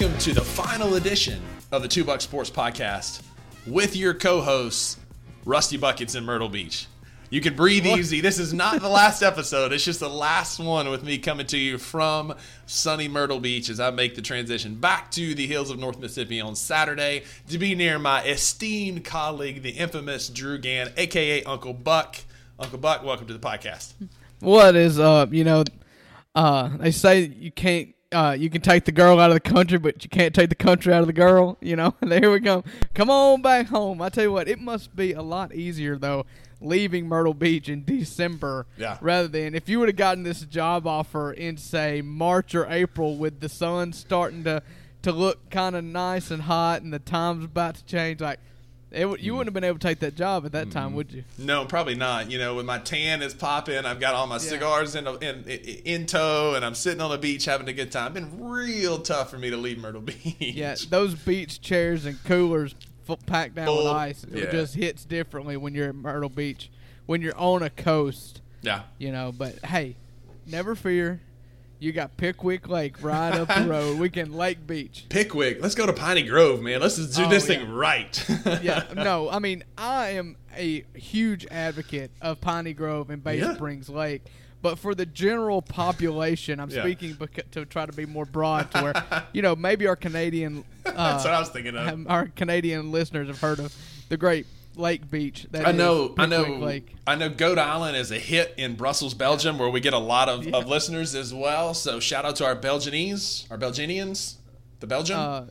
Welcome to the final edition of the Two Buck Sports Podcast with your co-hosts, Rusty Buckets and Myrtle Beach. You can breathe easy. This is not the last episode. It's just the last one with me coming to you from sunny Myrtle Beach as I make the transition back to the hills of North Mississippi on Saturday to be near my esteemed colleague, the infamous Drew Gann, aka Uncle Buck. Uncle Buck, welcome to the podcast. What is up? You know, uh, they say you can't. Uh, you can take the girl out of the country, but you can't take the country out of the girl. You know, there we go. Come on back home. I tell you what, it must be a lot easier though leaving Myrtle Beach in December Yeah. rather than if you would have gotten this job offer in say March or April with the sun starting to to look kind of nice and hot and the time's about to change. Like, it, would- you mm. wouldn't have been able to take that job at that time, would you? No, probably not. You know, when my tan is popping, I've got all my cigars in, in in tow, and I'm sitting on the beach having a good time. Been real tough for me to leave Myrtle Beach. Yeah, those beach chairs and coolers f- packed down with ice. It yeah. just hits differently when you're at Myrtle Beach, when you're on a coast, yeah. you know. But hey, never fear. You got Pickwick Lake right up the road. We can Lake Beach. Pickwick. Let's go to Piney Grove, man. Let's do Oh, this yeah. thing right. Yeah, no, I mean, I am a huge advocate of Piney Grove and Bay Yeah. Springs Lake. But for the general population, I'm Yeah. speaking beca- to try to be more broad to where, you know, maybe our Canadian uh, That's what I was thinking of. our Canadian listeners have heard of the great Lake Beach. that I know, I know. I know. Goat Island is a hit in Brussels, Belgium, where we get a lot of, of listeners as well. So shout out to our Belgianese, our Belgianians, the Belgium. Uh,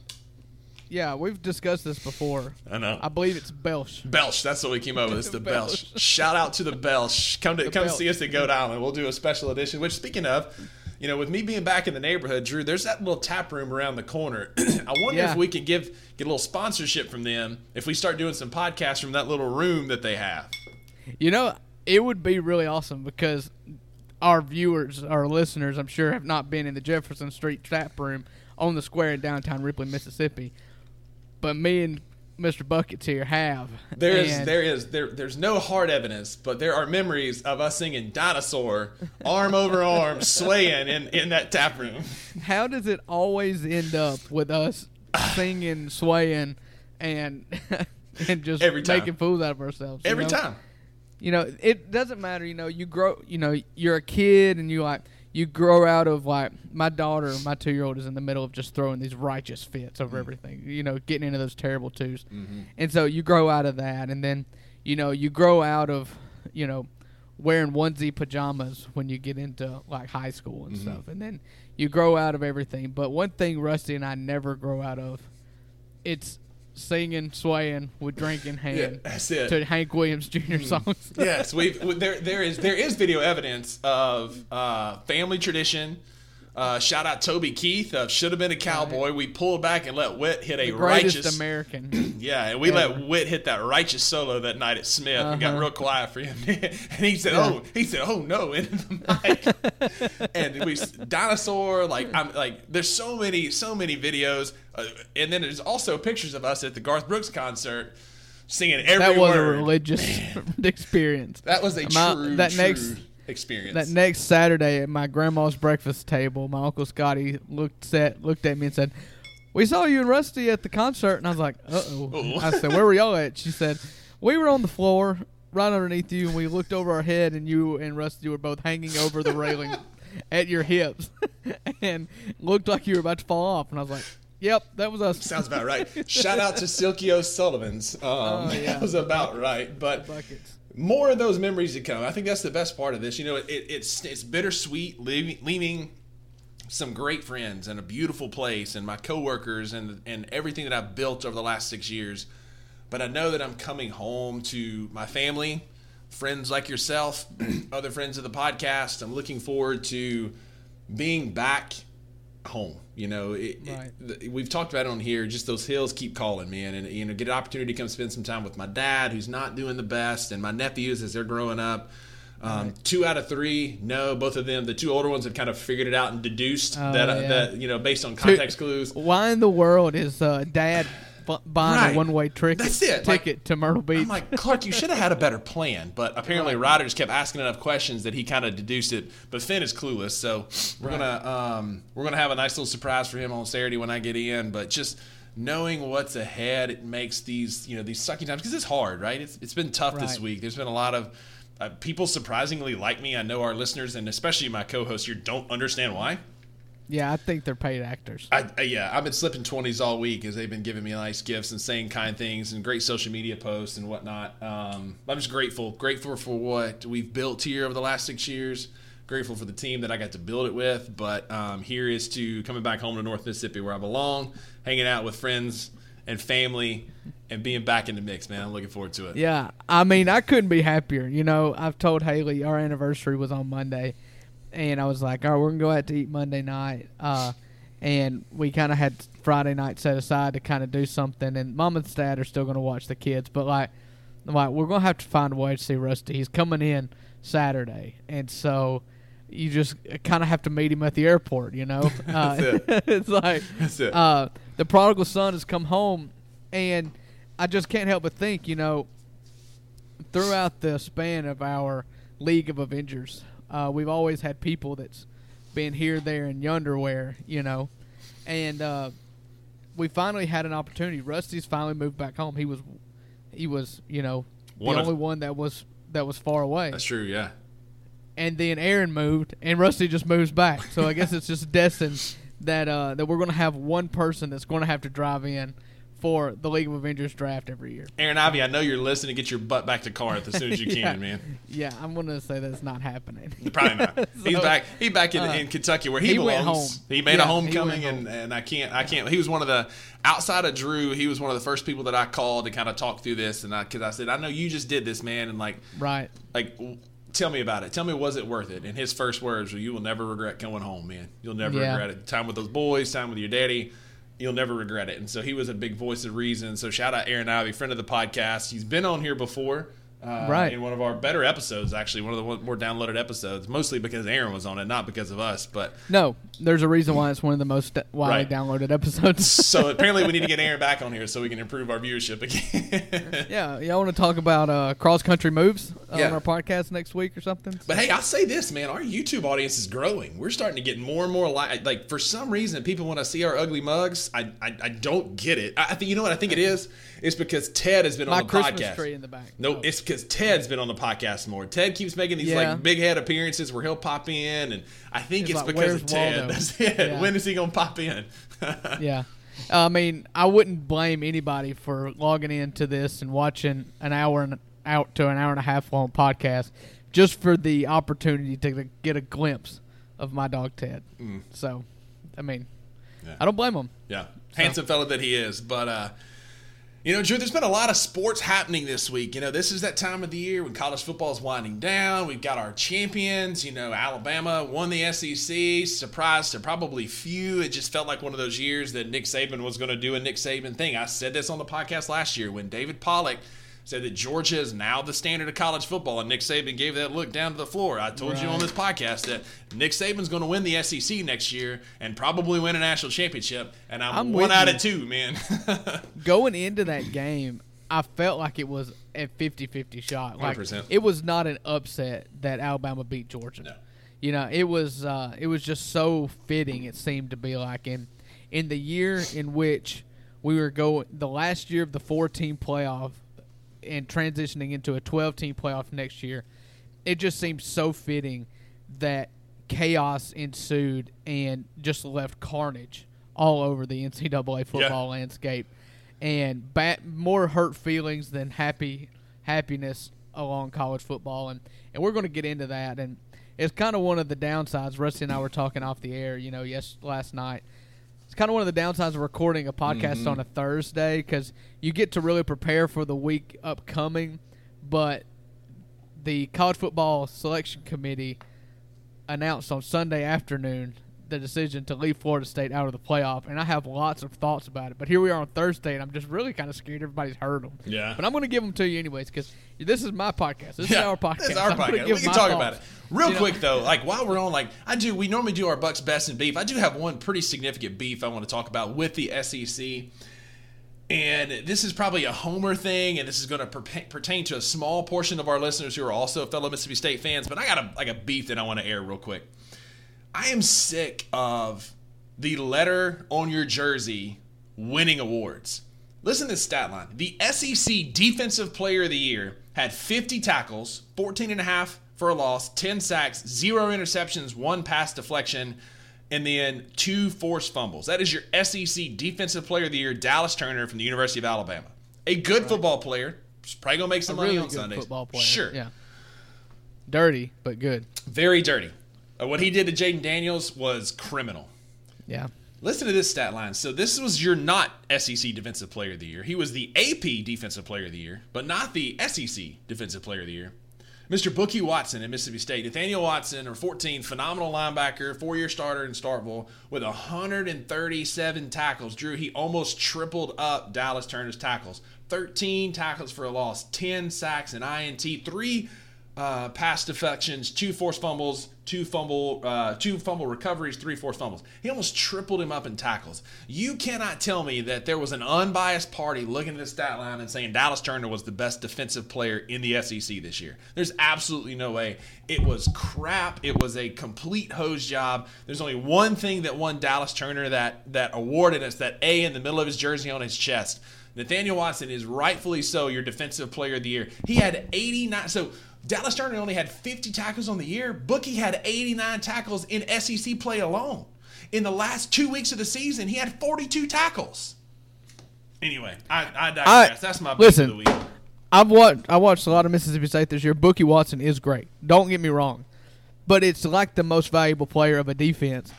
yeah, we've discussed this before. I know. I believe it's Belsh. Belch, that's what we came up with. It's the. Belch. Shout out to the Belch. Come to The come Belch. see us at Goat Island. We'll do a special edition. Which, speaking of, you know, with me being back in the neighborhood, Drew, there's that little tap room around the corner. I wonder Yeah. if we could give get a little sponsorship from them if we start doing some podcasts from that little room that they have. You know, it would be really awesome because our viewers, our listeners, I'm sure, have not been in the Jefferson Street tap room on the square in downtown Ripley, Mississippi. But me and Mr. Buckets here have. There is, there is, there there's no hard evidence, but there are memories of us singing Dinosaur, arm over arm, swaying in, in that tap room. How does it always end up with us singing, swaying, and and just Every time. making fools out of ourselves? Every know? time. you know it doesn't matter you know you grow you know you're a kid and you like you grow out of like my daughter my two year old is in the middle of just throwing these righteous fits Mm. over everything you know getting into those terrible 2s Mm-hmm. and so you grow out of that and then you know you grow out of you know wearing onesie pajamas when you get into like high school Mm-hmm. and stuff and then you grow out of everything but one thing rusty and i never grow out of it's singing swaying with drink in hand Yeah, that's it. to hank williams jr songs yes, we've we- there. There is there is video evidence of uh, family tradition. Uh, shout out Toby Keith of should have been a cowboy. We pulled back and let Wit hit a righteous. American. yeah, and we ever. let Wit hit that righteous solo that night at Smith and got Uh-huh. real quiet for him. and he said, Yeah. "Oh, he said, oh no," into the mic. and we dinosaur like I'm like. There's so many so many videos, uh, and then there's also pictures of us at the Garth Brooks concert singing every that was word. a religious experience. That was a My- true, that true next- experience. That next Saturday at my grandma's breakfast table, my uncle Scotty looked set looked at me and said, "We saw you and Rusty at the concert," and I was like, "Uh oh." I said, "Where were y'all at?" She said, "We were on the floor, right underneath you, and we looked over our head, and you and Rusty were both hanging over the railing at your hips, and looked like you were about to fall off." And I was like, "Yep, that was us." Sounds about right. Shout out to Silky O'Sullivan's. Um, Oh, yeah. That was about right. But more of those memories to come. I think that's the best part of this. You know, it, it's it's bittersweet leaving, leaving some great friends and a beautiful place and my coworkers and and everything that I've built over the last six years. But I know that I'm coming home to my family, friends like yourself, other friends of the podcast. I'm looking forward to being back home. You know, it, it- Right. th- we've talked about it on here. Just those hills keep calling, man, and you know, get an opportunity to come spend some time with my dad, who's not doing the best, and my nephews as they're growing up. Um, Two out of three, no, both of them. The two older ones have kind of figured it out and deduced Oh, that uh, that you know, based on context clues. Why in the world is uh, Dad buying Right. a one-way trick That's it. Like- ticket to Myrtle Beach. I'm like, Clark, you should have had a better plan. But apparently, Ryder just kept asking enough questions that he kind of deduced it. But Finn is clueless, so we're gonna um, we're gonna have a nice little surprise for him on Saturday when I get in. But just knowing what's ahead, it makes these you know these sucky times because it's hard, right? It's it's been tough this week. There's been a lot of uh, people surprisingly like me. I know our listeners and especially my co-hosts here don't understand why. Yeah, I think they're paid actors. I, I, yeah, I've been slipping twenties all week as they've been giving me nice gifts and saying kind things and great social media posts and whatnot. Um, I'm just grateful, grateful for what we've built here over the last six years. Grateful for the team that I got to build it with. But um, here is to coming back home to North Mississippi where I belong, hanging out with friends and family, and being back in the mix. Man, I'm looking forward to it. Yeah, I mean, I couldn't be happier. You know, I've told Haley our anniversary was on Monday, and I was like, all right, we're gonna go out to eat Monday night. Uh, and we kind of had Friday night set aside to kind of do something. And mom and dad are still gonna watch the kids, but like, like we're gonna have to find a way to see Rusty. He's coming in Saturday, and so. You just kind of have to meet him at the airport, you know. Uh, That's it's like That's it. uh, the prodigal son has come home, and I just can't help but think, you know, throughout the span of our League of Avengers, uh, we've always had people that's been here, there, and yonderwhere, you know, and uh, we finally had an opportunity. Rusty's finally moved back home. He was, he was, you know, One the of- only one that was that was far away That's true. Yeah. and then Aaron moved, and Rusty just moves back. So I guess it's just destined that uh, that we're going to have one person that's going to have to drive in for the League of Avengers draft every year. Aaron Ivy, I know you're listening. Get your butt back to Corinth as soon as you can, man. Yeah, I'm going to say that's not happening. Probably not. he's back. He's back in, uh, in Kentucky where he, he belongs. home. He made a Yeah, he homecoming, went and, and I can't. I can't. He was one of the outside of Drew. He was one of the first people that I called to kind of talk through this, and I because I said I know you just did this, man, and like Right. like. Tell me about it. Tell me, was it worth it? And his first words were, "You will never regret going home, man. You'll never Yeah. regret it. Time with those boys, time with your daddy, you'll never regret it." And so he was a big voice of reason. So shout out Aaron Ivy, friend of the podcast. He's been on here before, uh, Right. In one of our better episodes, actually, one of the more downloaded episodes, mostly because Aaron was on it, not because of us. But No, there's a reason why it's one of the most widely Right. downloaded episodes. so apparently, we need to get Aaron back on here so we can improve our viewership again. yeah, y'all want to talk about uh, cross country moves uh, Yeah. on our podcast next week or something? But hey, I'll say this, man. Our YouTube audience is growing. We're starting to get more and more like, like for some reason, people want to see our ugly mugs. I, I, I don't get it. I, I think you know what I think it is. It's because Ted has been My on the Christmas podcast. tree in the back. No, Oh. it's because Ted's been on the podcast more. Ted keeps making these Yeah. like big head appearances where he'll pop in, and I think It's it's, like, because of Ted. Waldo?" That's it. Yeah. When is he gonna pop in? yeah. I mean, I wouldn't blame anybody for logging into this and watching an hour and out to an hour and a half long podcast just for the opportunity to get a glimpse of my dog Ted. So, I mean, Mm. Yeah. I don't blame him. Yeah, handsome fella that he is. But uh, you know, Drew, there's been a lot of sports happening this week. You know, this is that time of the year when college football is winding down. We've got our champions. You know, Alabama won the SEC. Surprise to probably few. It just felt like one of those years that Nick Saban was going to do a Nick Saban thing. I said this on the podcast last year when David Pollack said that Georgia is now the standard of college football, and Nick Saban gave that look down to the floor. I told you on this podcast that Nick Saban's going to win the SEC next year and probably win a national championship, and I'm, I'm one out you. of two, man. Going into that game, I felt like it was a 50-50 shot. Like 100%. it was not an upset that Alabama beat Georgia. No. You know, it was uh, it was just so fitting. It seemed to be like in in the year in which we were going the last year of the four team playoff and transitioning into a twelve team playoff next year. It just seemed so fitting that chaos ensued and just left carnage all over the NCAA football landscape, and bat, more hurt feelings than happy happiness along college football, and and we're going to get into that and it's kind of one of the downsides. Rusty and I were talking off the air, you know, yes, last night. It's kind of one of the downsides of recording a podcast mm-hmm. on a Thursday because you get to really prepare for the week upcoming, but the college football selection committee announced on Sunday afternoon the decision to leave Florida State out of the playoff, and I have lots of thoughts about it. But here we are on Thursday, and I'm just really kind of scared everybody's heard them. Yeah. But I'm going to give them to you anyways because this is my podcast. This is our podcast. This is our I'm podcast. We can talk thoughts. about it real You know? quick though. Like while we're on, like I do, we normally do our Bucks best and beef. I do have one pretty significant beef I want to talk about with the SEC. And this is probably a homer thing, and this is going to per- pertain to a small portion of our listeners who are also fellow Mississippi State fans. But I got a like a beef that I want to air real quick. I am sick of the letter on your jersey winning awards. Listen to this stat line. The SEC Defensive Player of the Year had 50 tackles, 14 and a half for a loss, 10 sacks, zero interceptions, one pass deflection, and then two forced fumbles. That is your SEC Defensive Player of the Year, Dallas Turner from the University of Alabama. A good right. football player. Probably gonna make some a money really on good Sundays. Football player. Sure. Yeah. Dirty, but good. Very dirty. Uh, what he did to Jayden Daniels was criminal. Yeah. Listen to this stat line. So this was your not SEC Defensive Player of the Year. He was the AP Defensive Player of the Year, but not the SEC Defensive Player of the Year. Mr. Bookie Watson in Mississippi State. Nathaniel Watson, or 14, phenomenal linebacker, four-year starter in Starkville with 137 tackles. Drew, he almost tripled up Dallas Turner's tackles. 13 tackles for a loss, 10 sacks, and INT, three uh, pass deflections, two forced fumbles, two fumble, uh, two fumble recoveries, three forced fumbles. He almost tripled him up in tackles. You cannot tell me that there was an unbiased party looking at the stat line and saying Dallas Turner was the best defensive player in the SEC this year. There's absolutely no way. It was crap. It was a complete hose job. There's only one thing that won Dallas Turner that that award, and it's that A in the middle of his jersey on his chest. Nathaniel Watson is rightfully so your defensive player of the year. He had 89. So Dallas Turner only had 50 tackles on the year. Bookie had 89 tackles in SEC play alone. In the last two weeks of the season, he had 42 tackles. Anyway, I, I digress. I, That's my listen. of the week. I've watched I watched a lot of Mississippi State this year. Bookie Watson is great. Don't get me wrong, but it's like the most valuable player of a defense.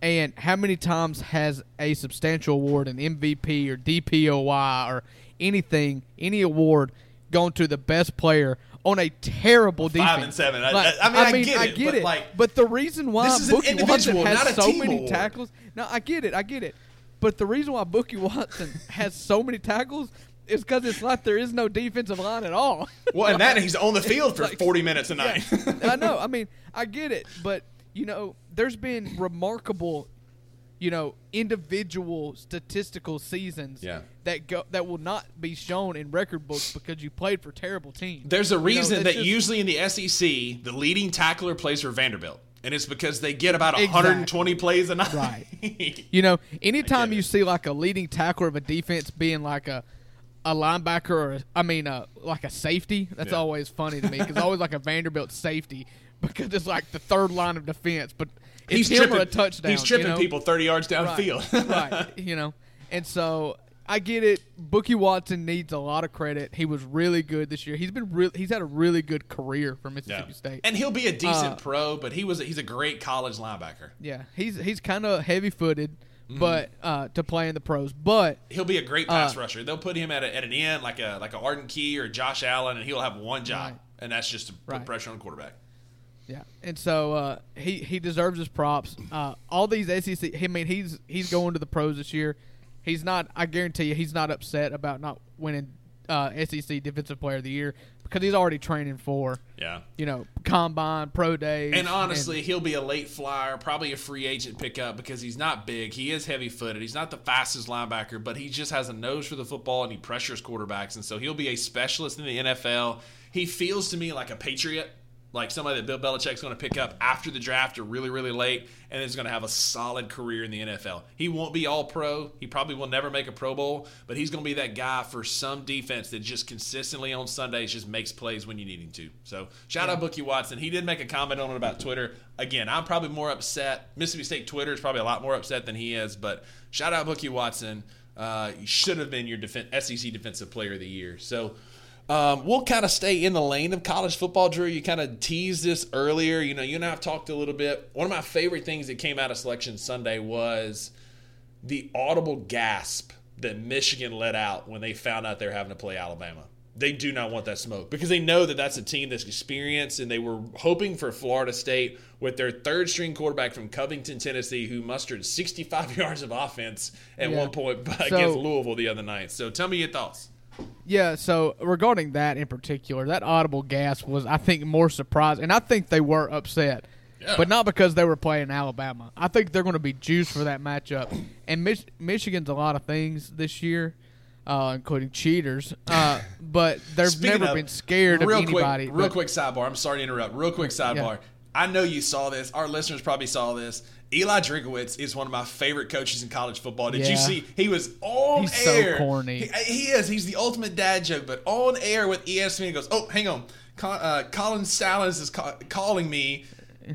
And how many times has a substantial award, an MVP or DPOY or anything, any award, gone to the best player on a terrible defense. Five and seven. I, like, I, mean, I, mean, I get, it, but, Like, but the reason why this Bookie Watson has so many award. tackles. No, I get it. I get it. But the reason why Bookie Watson has so many tackles is because it's like there is no defensive line at all. Well, and that he's on the field for like, 40 minutes a night. Yeah, I know. I mean, I get it. But, you know, there's been remarkable you know, individual statistical seasons yeah. that go that will not be shown in record books because you played for terrible teams. There's a reason you know, that just, usually in the SEC, the leading tackler plays for Vanderbilt. And it's because they get about exactly. 120 plays a night. Right. you know, anytime you see like a leading tackler of a defense being like a a linebacker or a, I mean, uh, like a safety, that's yeah. always funny to me because always like a Vanderbilt safety because it's like the third line of defense. But he's tripping a touchdown. He's tripping you know? people thirty yards downfield. Right, right. You know, and so I get it. Bookie Watson needs a lot of credit. He was really good this year. He's been real. He's had a really good career for Mississippi yeah. State, and he'll be a decent uh, pro. But he was a, he's a great college linebacker. Yeah, he's he's kind of heavy footed. Mm-hmm. But uh, to play in the pros, but he'll be a great pass uh, rusher. They'll put him at, a, at an end like a like a Arden Key or Josh Allen, and he'll have one job, right. and that's just to put right. pressure on the quarterback. Yeah, and so uh, he he deserves his props. Uh, all these SEC, I mean, he's he's going to the pros this year. He's not. I guarantee you, he's not upset about not winning uh, SEC Defensive Player of the Year because he's already training for. Yeah. You know, combine, pro days. And honestly, and, he'll be a late flyer, probably a free agent pickup because he's not big. He is heavy footed. He's not the fastest linebacker, but he just has a nose for the football and he pressures quarterbacks, and so he'll be a specialist in the NFL. He feels to me like a patriot like somebody that Bill Belichick's going to pick up after the draft or really, really late, and is going to have a solid career in the NFL. He won't be all pro. He probably will never make a Pro Bowl, but he's going to be that guy for some defense that just consistently on Sundays just makes plays when you need him to. So shout yeah. out Bookie Watson. He did make a comment on it about Twitter. Again, I'm probably more upset. Mississippi State Twitter is probably a lot more upset than he is, but shout out Bookie Watson. Uh, you should have been your SEC Defensive Player of the Year. So um, we'll kind of stay in the lane of college football, Drew. You kind of teased this earlier. You know, you and I have talked a little bit. One of my favorite things that came out of Selection Sunday was the audible gasp that Michigan let out when they found out they're having to play Alabama. They do not want that smoke because they know that that's a team that's experienced, and they were hoping for Florida State with their third string quarterback from Covington, Tennessee, who mustered 65 yards of offense at yeah. one point against so, Louisville the other night. So tell me your thoughts. Yeah, so regarding that in particular, that audible gasp was, I think, more surprised, and I think they were upset, yeah. but not because they were playing Alabama. I think they're going to be juiced for that matchup. And Mich- Michigan's a lot of things this year. uh, including cheaters. Uh, but they've Speaking never of- been scared of real anybody. Quick, real but- quick sidebar. I'm sorry to interrupt. Real quick sidebar. I know you saw this. Our listeners probably saw this. Eli Drinkwitz is one of my favorite coaches in college football. Did you see? He was on He's so corny. He, he is. He's the ultimate dad joke. But on air with ESPN, he goes, "Oh, hang on. Con, uh, Colin Stallings is ca- calling me.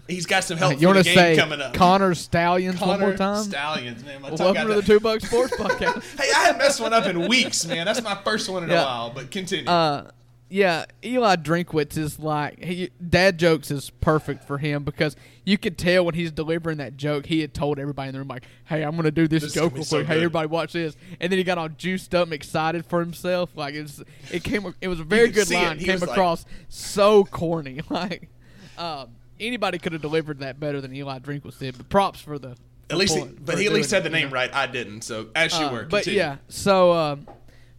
He's got some help You for want the to game say coming up." Connor Stallions one more time? Stallions, man. Welcome to the. Two Buck Sports Podcast. Hey, I hadn't messed one up in weeks, man. That's my first one in Yeah. a while. But continue. Uh, yeah, Eli Drinkwitz is like he, dad jokes is perfect for him because you could tell when he's delivering that joke, he had told everybody in the room like, "Hey, I'm gonna do this, This joke real so quick. hey, everybody, watch this." And then he got all juiced up and excited for himself. Like it's it came. It was a very good see it. line. Came was like- across so corny. Like um, anybody could have delivered that better than Eli Drinkwitz did. But props for the. at least, he, but he at least had the it, name right. I didn't. So as you Uh, were, but continue. yeah, so um,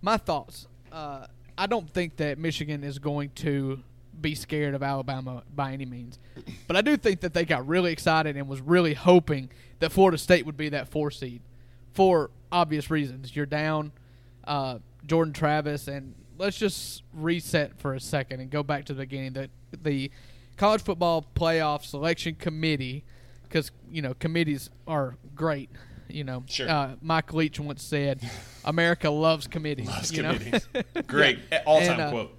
my thoughts. Uh, I don't think that Michigan is going to be scared of Alabama by any means, but I do think that they got really excited and was really hoping that Florida State would be that four seed, for obvious reasons. You're down, uh, Jordan Travis, and let's just reset for a second and go back to the beginning. That the college football playoff selection committee, because you know committees are great. You know, Sure. uh, Mike Leach once said, "America loves committees." Loves you know? committees. Great. All time uh, quote.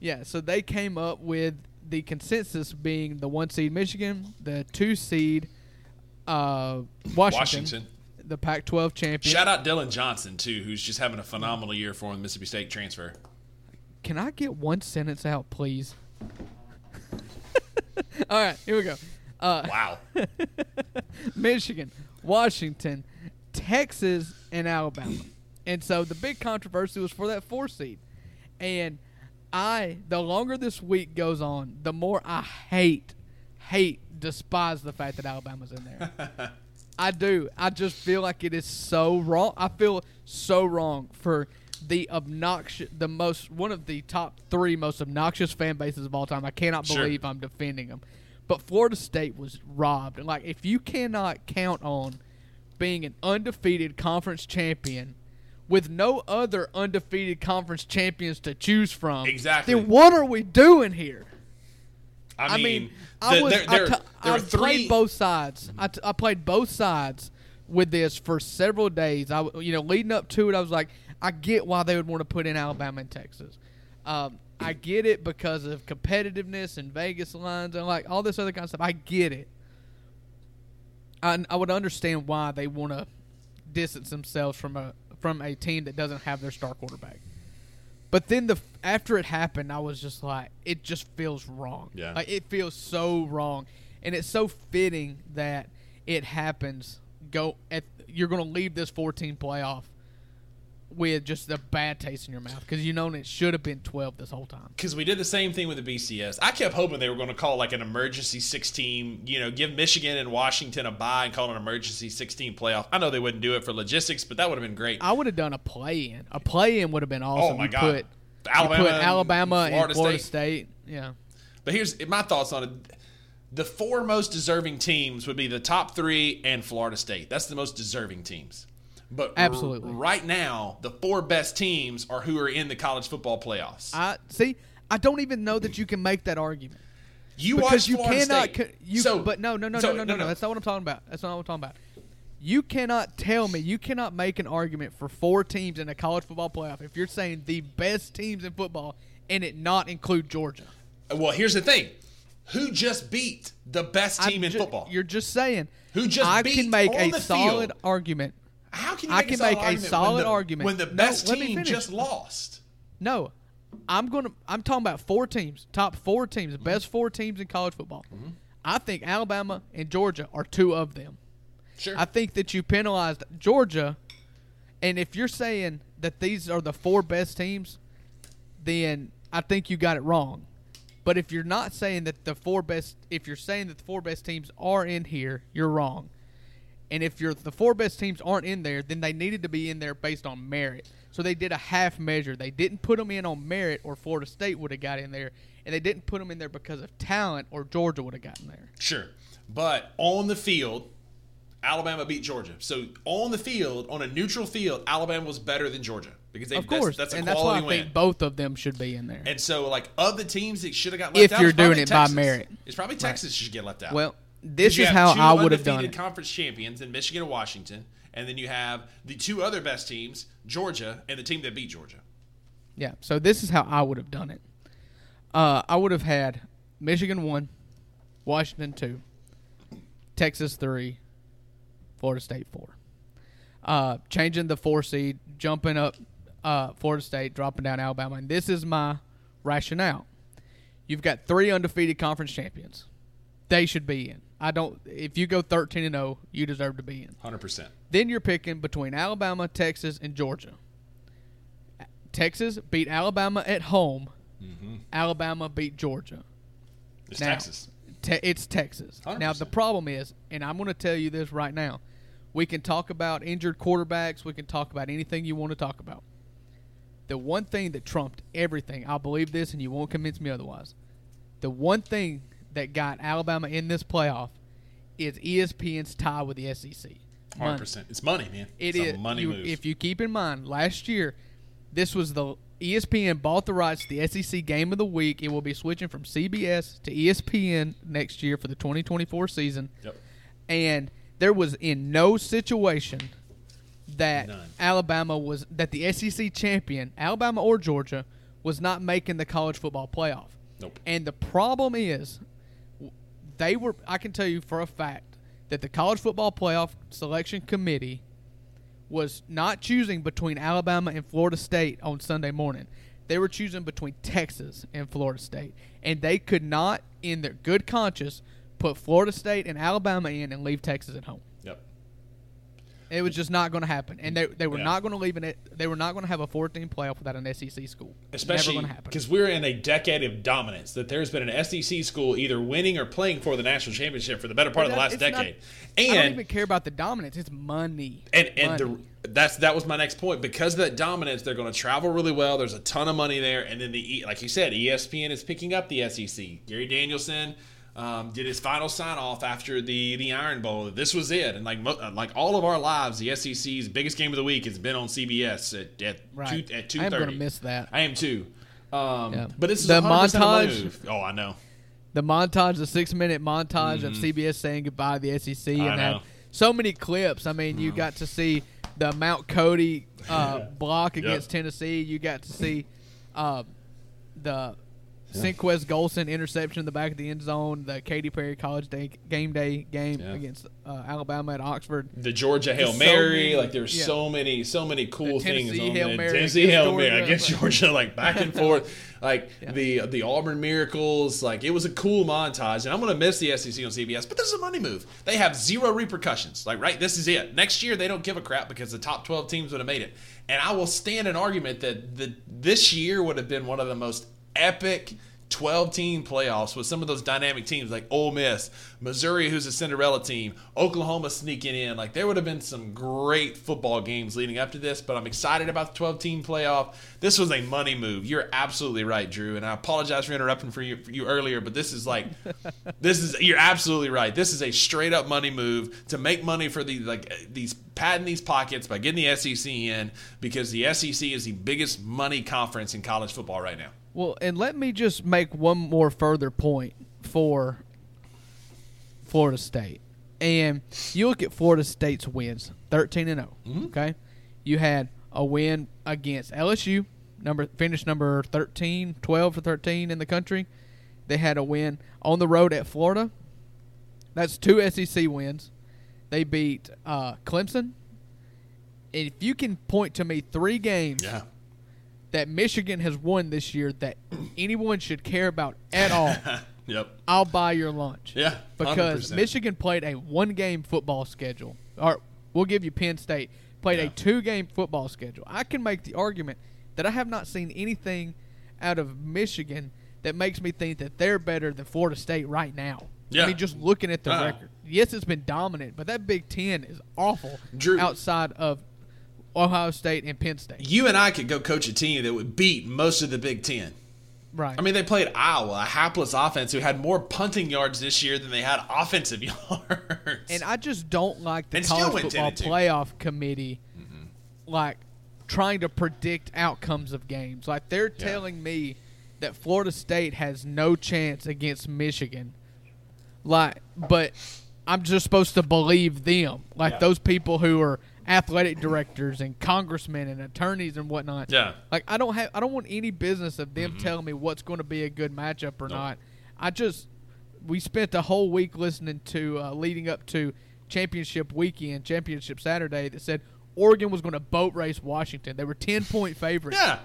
Yeah, so they came up with the consensus being the one seed Michigan, the two seed uh, Washington, Washington. the Pac-12 champion. Shout out Dillon Johnson too, who's just having a phenomenal year for him, the Mississippi State transfer. Can I get one sentence out, please? All right, here we go. Uh, Wow. Michigan, Washington, Texas, and Alabama. And so the big controversy was for that four seed. And I, the longer this week goes on, the more I hate, hate, despise the fact that Alabama's in there. I do. I just feel like it is so wrong. I feel so wrong for the obnoxious, the most, one of the top three most obnoxious fan bases of all time. I cannot Sure. believe I'm defending them. But Florida State was robbed. And like, if you cannot count on being an undefeated conference champion with no other undefeated conference champions to choose from, Exactly. then what are we doing here? I I mean, mean, I was there, t- there I three. played both sides. I, t- I played both sides with this for several days. I, you know leading up to it, I was like, I get why they would want to put in Alabama and Texas. Um, I get it because of competitiveness and Vegas lines and like all this other kind of stuff. I get it. I, I would understand why they want to distance themselves from a from a team that doesn't have their star quarterback. But then the after it happened, I was just like, it just feels wrong. Yeah. like it feels so wrong, and it's so fitting that it happens. Go at you're going to leave this 14 playoff with just a bad taste in your mouth because you know it should have been 12 this whole time. because we did the same thing with the BCS. I kept hoping they were going to call like an emergency 16, you know, give Michigan and Washington a bye and call an emergency 16 playoff. I know they wouldn't do it for logistics, but that would have been great. I would have done a play in. A play in would have been oh awesome. Oh, my You God. Put, Alabama put and Alabama and Florida Florida, State. State. Yeah. But here's my thoughts on it. The four most deserving teams would be the top three and Florida State. That's the most deserving teams. But r- Absolutely. right now, the four best teams are who are in the college football playoffs. I see. I don't even know that you can make that argument. you because watch you Florida cannot. State. You, so, but no, no, no, so- no, no, no, no. That's not what I'm talking about. That's not what I'm talking about. You cannot tell me. You cannot make an argument for four teams in a college football playoff if you're saying the best teams in football and it not include Georgia. Well, here's the thing: who just beat the best team I'm in ju- football? You're just saying. Who just I can make a solid field? argument. How can you I make can a solid make a argument solid when the, argument. when the No, best me team just lost? No, I'm gonna. I'm talking about four teams, top four teams, the best four teams in college football. Mm-hmm. I think Alabama and Georgia are two of them. Sure. I think that you penalized Georgia, and if you're saying that these are the four best teams, then I think you got it wrong. But if you're not saying that the four best, if you're saying that the four best teams are in here, you're wrong. And if you're the four best teams aren't in there, then they needed to be in there based on merit. So they did a half measure. They didn't put them in on merit, or Florida State would have got in there, and they didn't put them in there because of talent, or Georgia would have gotten there. Sure. But on the field, Alabama beat Georgia. So on the field, on a neutral field, Alabama was better than Georgia because they, Of course, that's, that's a and that's why I quality win. think both of them should be in there. and so, like of the teams that should have got left If out, you're doing it by merit. it's probably Texas should get left out. well, this is how I would have done it. Conference champions in Michigan and Washington, and then you have the two other best teams, Georgia and the team that beat Georgia. Yeah. So this is how I would have done it. Uh, I would have had Michigan one, Washington two, Texas three, Florida State four. Uh, changing the four seed, jumping up uh, Florida State, dropping down Alabama, and this is my rationale. You've got three undefeated conference champions. They should be in. I don't. If you go thirteen and zero, you deserve to be in. Hundred percent. Then you're picking between Alabama, Texas, and Georgia. Texas beat Alabama at home. Mm-hmm. Alabama beat Georgia. It's Now, Texas. Te- it's Texas. Now the problem is, and I'm going to tell you this right now. We can talk about injured quarterbacks. We can talk about anything you want to talk about. The one thing that trumped everything, I'll believe this, and you won't convince me otherwise. The one thing that got Alabama in this playoff is ESPN's tie with the SEC. Hundred percent. It's money, man. It it's is a money you- move. If you keep in mind, last year, this was the ESPN bought the rights to the SEC game of the week. It will be switching from CBS to ESPN next year for the 2024 season. yep. And there was in no situation that None. Alabama was that the SEC champion, Alabama or Georgia, was not making the college football playoff. Nope. And the problem is, they were. I can tell you for a fact that the college football playoff selection committee was not choosing between Alabama and Florida State on Sunday morning. They were choosing between Texas and Florida State, and they could not, in their good conscience, put Florida State and Alabama in and leave Texas at home. It was just not going to happen, and they, they were Yeah. not going to leave it. They were not going to have a 14 playoff without an SEC school. Especially Never going to happen. because we're in a decade of dominance. That there's been an SEC school either winning or playing for the national championship for the better part of the last It's not- decade. I don't even care about the dominance. It's money. and and Money. the, that's that was my next point because of that dominance they're going to travel really well there's a ton of money there and then the like you said espn is picking up the sec gary danielson um, did his final sign off after the the iron bowl this was it and like mo- uh, like all of our lives the sec's biggest game of the week has been on cbs at at, Right. two, at 2.30 I am going to miss that. i am too um, Yeah. but this is The 100% montage- oh i know the montage, the six minute montage of CBS saying goodbye to the SEC, Mm-hmm. I and had. Mm. so many clips. I mean, you got to see the Mount Cody uh, block against Tennessee. You got to see uh, the Senquez Golson interception in the back of the end zone. The Katy Perry College Day game day game Yeah. against uh, Alabama at Oxford. the Georgia Hail Just Mary, many- like there's yeah. so many, so many cool The things Tennessee on Hail there. Mary Tennessee against Hail Mary Georgia. against Georgia, like back and forth, like Yeah. the the Auburn miracles. Like it was a cool montage, and I'm gonna miss the SEC on CBS, but this is a money move. They have zero repercussions. Like right, this is it. Next year they don't give a crap because the top 12 teams would have made it, and I will stand an argument that the this year would have been one of the most epic 12 team playoffs with some of those dynamic teams like Ole Miss, Missouri, who's a Cinderella team, Oklahoma sneaking in. Like there would have been some great football games leading up to this, but I'm excited about the 12 team playoff. This was a money move. You're absolutely right, Drew, and I apologize for interrupting for you, for you earlier, but this is like this is you're absolutely right. This is a straight up money move to make money for the like these padding these pockets by getting the SEC in because the SEC is the biggest money conference in college football right now. Well, and let me just make one more further point for Florida State. And you look at Florida State's wins, 13 and 0, okay? You had a win against LSU, number finished number 13, 12 or 13 in the country. They had a win on the road at Florida. That's two SEC wins. They beat uh, Clemson. And if you can point to me three games Yeah. That Michigan has won this year that anyone should care about at all, Yep. I'll buy your lunch. Yeah. Because 100%. Michigan played a one game football schedule. Or we'll give you Penn State. Played Yeah. a two game football schedule. I can make the argument that I have not seen anything out of Michigan that makes me think that they're better than Florida State right now. Yeah. I mean, just looking at the Uh-uh. record. Yes, it's been dominant, but that Big Ten is awful Drew- outside of Ohio State and Penn State. You and I could go coach a team that would beat most of the Big Ten. Right. I mean, they played Iowa, a hapless offense who had more punting yards this year than they had offensive yards. And I just don't like the And college football 10 and two. playoff committee, mm-hmm. like trying to predict outcomes of games. Like they're Yeah. telling me that Florida State has no chance against Michigan. Like, but I'm just supposed to believe them. Like Yeah. those people who are athletic directors and congressmen and attorneys and whatnot. Yeah. Like I don't have I don't want any business of them telling me what's going to be a good matchup or Nope. not. I just we spent the whole week listening to uh, leading up to championship weekend, championship Saturday that said Oregon was going to boat race Washington. They were 10 point favorites. yeah,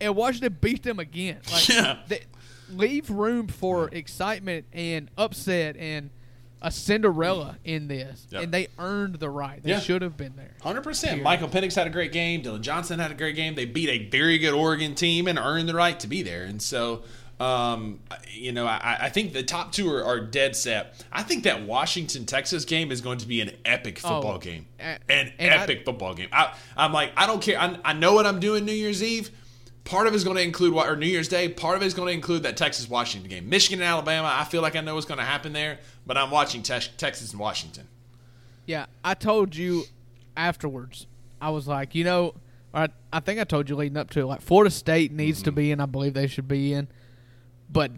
And Washington beat them again. Like Yeah. they, leave room for excitement and upset and a Cinderella in this. Yep. And they earned the right. They Yeah. should have been there. hundred percent. Michael Penix had a great game. Dillon Johnson had a great game. They beat a very good Oregon team and earned the right to be there. And so, um, you know, I, I think the top two are, are dead set. I think that Washington Texas game is going to be an epic football Oh, game. An and I- epic football game. I, I'm like, I don't care. I, I know what I'm doing New Year's Eve. Part of it is going to include what, or New Year's Day. Part of it is going to include that Texas Washington game. Michigan and Alabama. I feel like I know what's going to happen there, but I'm watching Tex Texas and Washington. Yeah, I told you afterwards. I was like, you know, or I, I think I told you leading up to it. Like Florida State needs Mm-hmm. to be in. I believe they should be in, but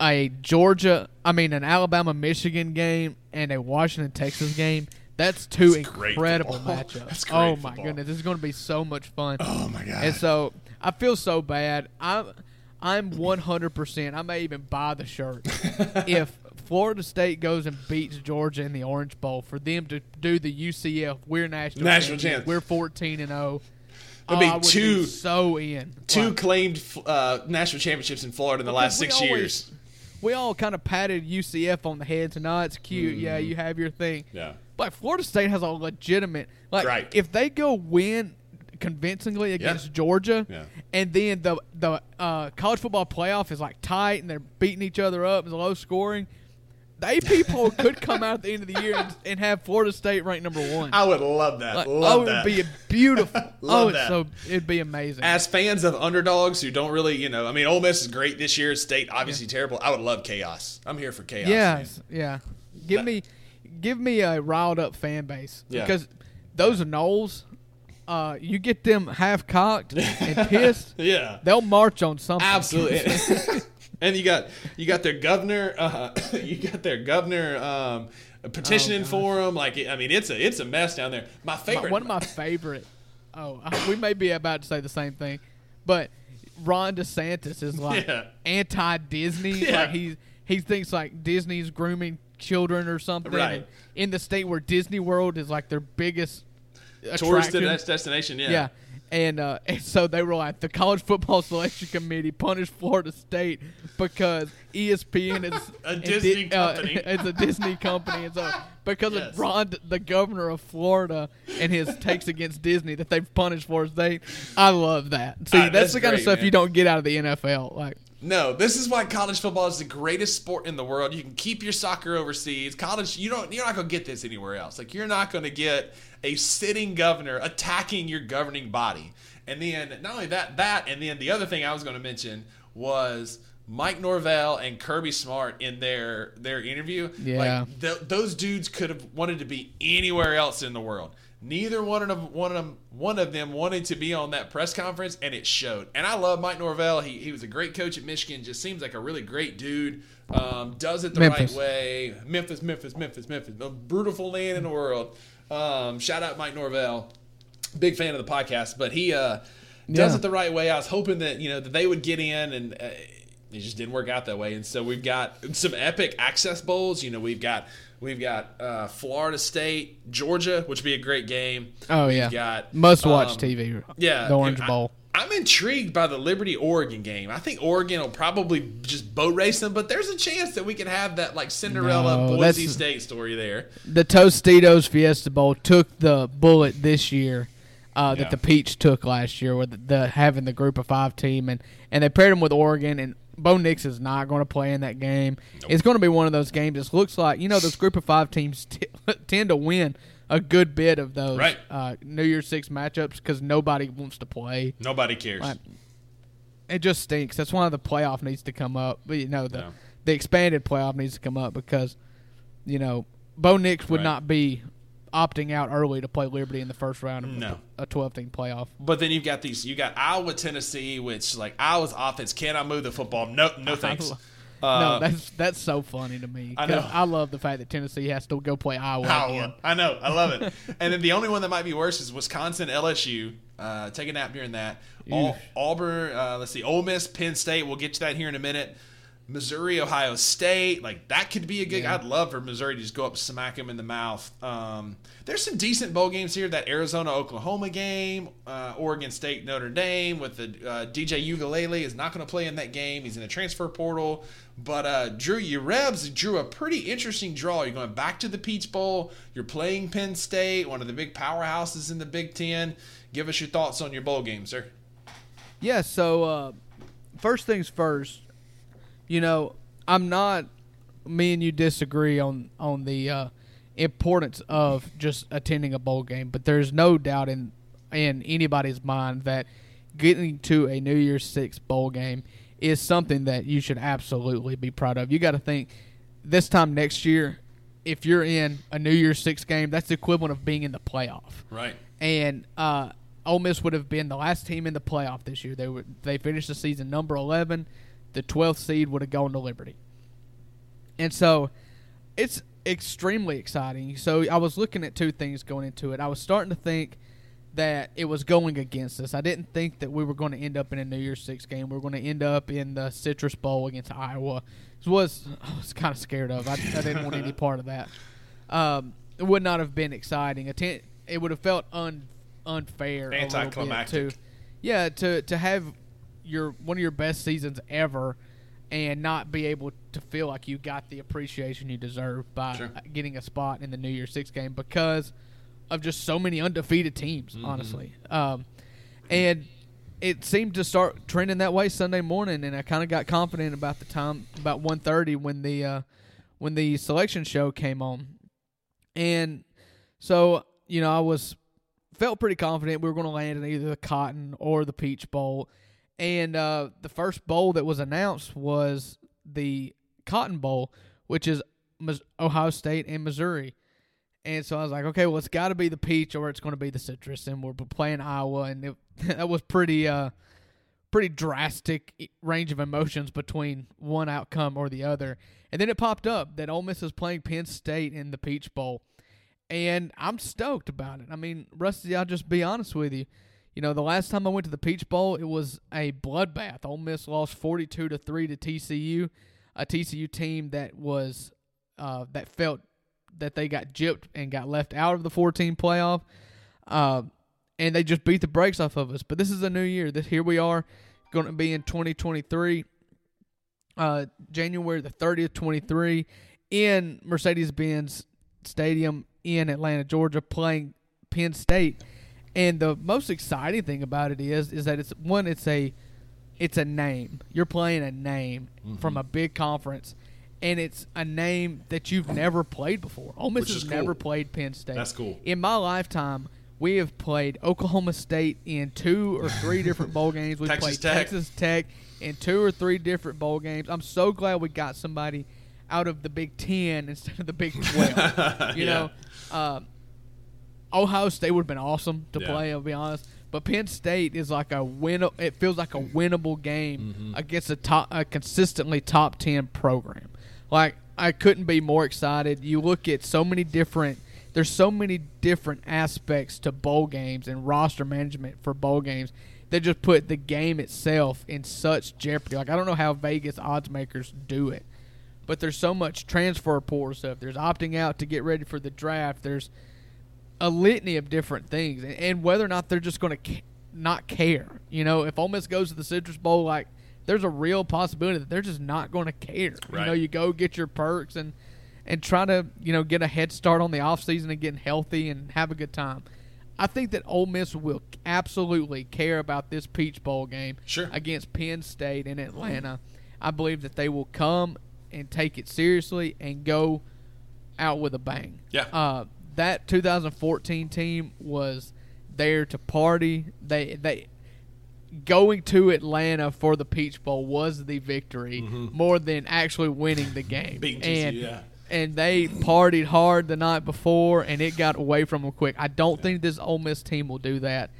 a Georgia, I mean, an Alabama Michigan game and a Washington Texas game. That's two That's incredible football. matchups. That's great oh my football. goodness, this is going to be so much fun. Oh my god! And so I feel so bad. I'm I'm 100%. I may even buy the shirt if Florida State goes and beats Georgia in the Orange Bowl for them to do the UCF. We're national National champions. champs. We're 14 and 0. It'd be Oh, I would two- so in. two Like, claimed uh, national championships in Florida in the last six always- years. we all kind of patted UCF on the head. tonight. it's cute. Yeah, you have your thing. Mm-hmm. Yeah. But Florida State has a legitimate like Right. if they go win convincingly against Georgia, Yeah. and then the the uh, college football playoff is like tight and they're beating each other up, it's low scoring. They people could come out at the end of the year and, and have Florida State ranked number one. I would love that. Like, love oh, that. it'd be beautiful. Love oh, that. so it'd be amazing. As fans of underdogs who don't really, you know, I mean, Ole Miss is great this year. State obviously terrible. I would love chaos. I'm here for chaos. Yes, yeah. Give That- me, give me a riled up fan base Yeah. because those Noles, uh, you get them half cocked and pissed, Yeah. they'll march on something. Absolutely. and you got you got their governor. Uh, you got their governor um, petitioning Oh, for them. Like I mean, it's a it's a mess down there. My My- favorite. one of my favorite. Oh, we may be about to say the same thing, but Ron DeSantis is like Yeah. anti Disney. Yeah. Like he he thinks like Disney's grooming children or something. Right. And in the state where Disney World is like their biggest tourist destination. Yeah. Yeah. And, uh, and so they were like, the college football selection committee punished Florida State because ESPN is A Disney Di- uh, company. it's a Disney company, and so because Yes. of Ron, the governor of Florida, and his takes against Disney, that they've punished Florida State. I love that. See, Ah, that's, that's the kind great, of stuff man. you don't get out of the NFL. Like, No, this is why college football is the greatest sport in the world. You can keep your soccer overseas. College, you don't. You're not gonna get this anywhere else. Like you're not gonna get a sitting governor attacking your governing body. And then not only that, that, and then the other thing I was gonna mention was Mike Norvell and Kirby Smart in their their interview. Yeah. Like th- those dudes could have wanted to be anywhere else in the world. Neither one of them, one of them, one of them wanted to be on that press conference, and it showed. And I love Mike Norvell. He, he was a great coach at Michigan. Just seems like a really great dude. Um, does it the Memphis. right way. Memphis, Memphis, Memphis, Memphis, the brutal land in the world. Um, shout out Mike Norvell. Big fan of the podcast, but he uh, does Yeah. it the right way. I was hoping that you know that they would get in, and uh, it just didn't work out that way. And so we've got some epic access bowls. You know, we've got we've got uh, Florida State, Georgia, which would be a great game. oh We've yeah, got must watch um, TV. Yeah, the Orange Bowl. I'm intrigued by the Liberty Oregon game. I think Oregon will probably just boat race them, but there's a chance that we could have that like Cinderella No, Boise State story there. the Tostitos Fiesta Bowl took the bullet this year uh, that Yeah. the Peach took last year with the having the group of five team and and they paired them with Oregon and Bo Nix is not going to play in that game. It's going to be one of those games. It looks like you know those group of five teams t- tend to win a good bit of those Right. uh, New Year's Six matchups because nobody wants to play. Nobody cares. Right. it just stinks. That's why the playoff needs to come up. But you know the Yeah. the expanded playoff needs to come up because you know Bo Nix would Right. not be opting out early to play Liberty in the first round of No. a 12 team playoff. But then you've got these. You got Iowa, Tennessee, which like Iowa's offense cannot move the football. No, no thanks. Uh, no, that's that's so funny to me. I know. I love the fact that Tennessee has to go play Iowa. Iowa. again. I know. I love it. and then the only one that might be worse is Wisconsin, LSU. Uh, take a nap during that. Au- Auburn. Uh, let's see. Ole Miss, Penn State. We'll get to that here in a minute. Missouri, Ohio State. Like that could be a good. Yeah. I'd love for Missouri to just go up, smack him in the mouth. Um, there's some decent bowl games here. That Arizona Oklahoma game, uh, Oregon State Notre Dame with the uh, DJ Ukulele is not going to play in that game. He's in the transfer portal. But uh, Drew, your Rebs drew a pretty interesting draw. You're going back to the Peach Bowl. You're playing Penn State, one of the big powerhouses in the Big Ten. Give us your thoughts on your bowl game, sir. Yeah, so uh, first things first, you know, I'm not me and you disagree on on the uh, importance of just attending a bowl game, but there's no doubt in in anybody's mind that getting to a New Year's Six bowl game is something that you should absolutely be proud of. You got to think this time next year, if you're in a New Year's Six game, that's the equivalent of being in the playoff Right. and uh, Ole Miss would have been the last team in the playoff this year. They were they finished the season number eleven. The twelfth seed would have gone to Liberty, and so it's extremely exciting. So I was looking at two things going into it. I was starting to think that it was going against us. I didn't think that we were going to end up in a New Year's Six game. We were going to end up in the Citrus Bowl against Iowa. It was I was kind of scared of. I, I didn't want any part of that. Um, it would not have been exciting. It would have felt un- unfair, Anticlimactic. Yeah, to to have your one of your best seasons ever, and not be able to feel like you got the appreciation you deserve by Sure. getting a spot in the New Year's Six game because of just so many undefeated teams, Mm-hmm. honestly. Um, and it seemed to start trending that way Sunday morning, and I kind of got confident about the time about 1.30 when the uh, when the selection show came on, and so you know I was felt pretty confident we were going to land in either the Cotton or the Peach Bowl, and uh, the first bowl that was announced was the Cotton Bowl, which is Ohio State and Missouri. And so I was like, okay, well, it's got to be the peach or it's going to be the citrus, and we're playing Iowa, and it, that was pretty, uh, pretty drastic range of emotions between one outcome or the other. And then it popped up that Ole Miss is playing Penn State in the Peach Bowl, and I'm stoked about it. I mean, Rusty, I'll just be honest with you. You know, the last time I went to the Peach Bowl, it was a bloodbath. Ole Miss lost 42 to three to TCU, a TCU team that was uh, that felt that they got gypped and got left out of the 14 playoff. Uh, and they just beat the brakes off of us. But this is a new year. This here we are, going to be in 2023, uh, January the 30th, 23, in Mercedes-Benz Stadium in Atlanta, Georgia, playing Penn State. And the most exciting thing about it is, is that it's one, it's a, it's a name. You're playing a name from a big conference, and it's a name that you've never played before. Ole Miss Which has never cool. played Penn State. That's cool. In my lifetime, we have played Oklahoma State in two or three different bowl games. We've Texas played Tech. Texas Tech in two or three different bowl games. I'm so glad we got somebody out of the Big Ten instead of the Big Twelve. you Yeah. know, uh, Ohio State would have been awesome to Yeah. play. I'll be honest, but Penn State is like a win. It feels like a winnable game Mm-hmm. against a top, a consistently top ten program. Like I couldn't be more excited. You look at so many different. There's so many different aspects to bowl games and roster management for bowl games that just put the game itself in such jeopardy. Like I don't know how Vegas odds makers do it, but there's so much transfer portal stuff. There's opting out to get ready for the draft. There's a litany of different things, and, and whether or not they're just going to ca- not care. You know, if Ole Miss goes to the Citrus Bowl, like there's a real possibility that they're just not going to care. You know, you go get your perks and and try to you know get a head start on the off season and getting healthy and have a good time. I think that Ole Miss will absolutely care about this Peach Bowl game Sure. against Penn State in Atlanta. I believe that they will come and take it seriously and go out with a bang. Yeah. Uh, that 2014 team was there to party. They they going to Atlanta for the Peach Bowl was the victory more than actually winning the game. Mm-hmm. TCU, and yeah. and they partied hard the night before, and it got away from them quick. I don't think this Ole Miss team will do that.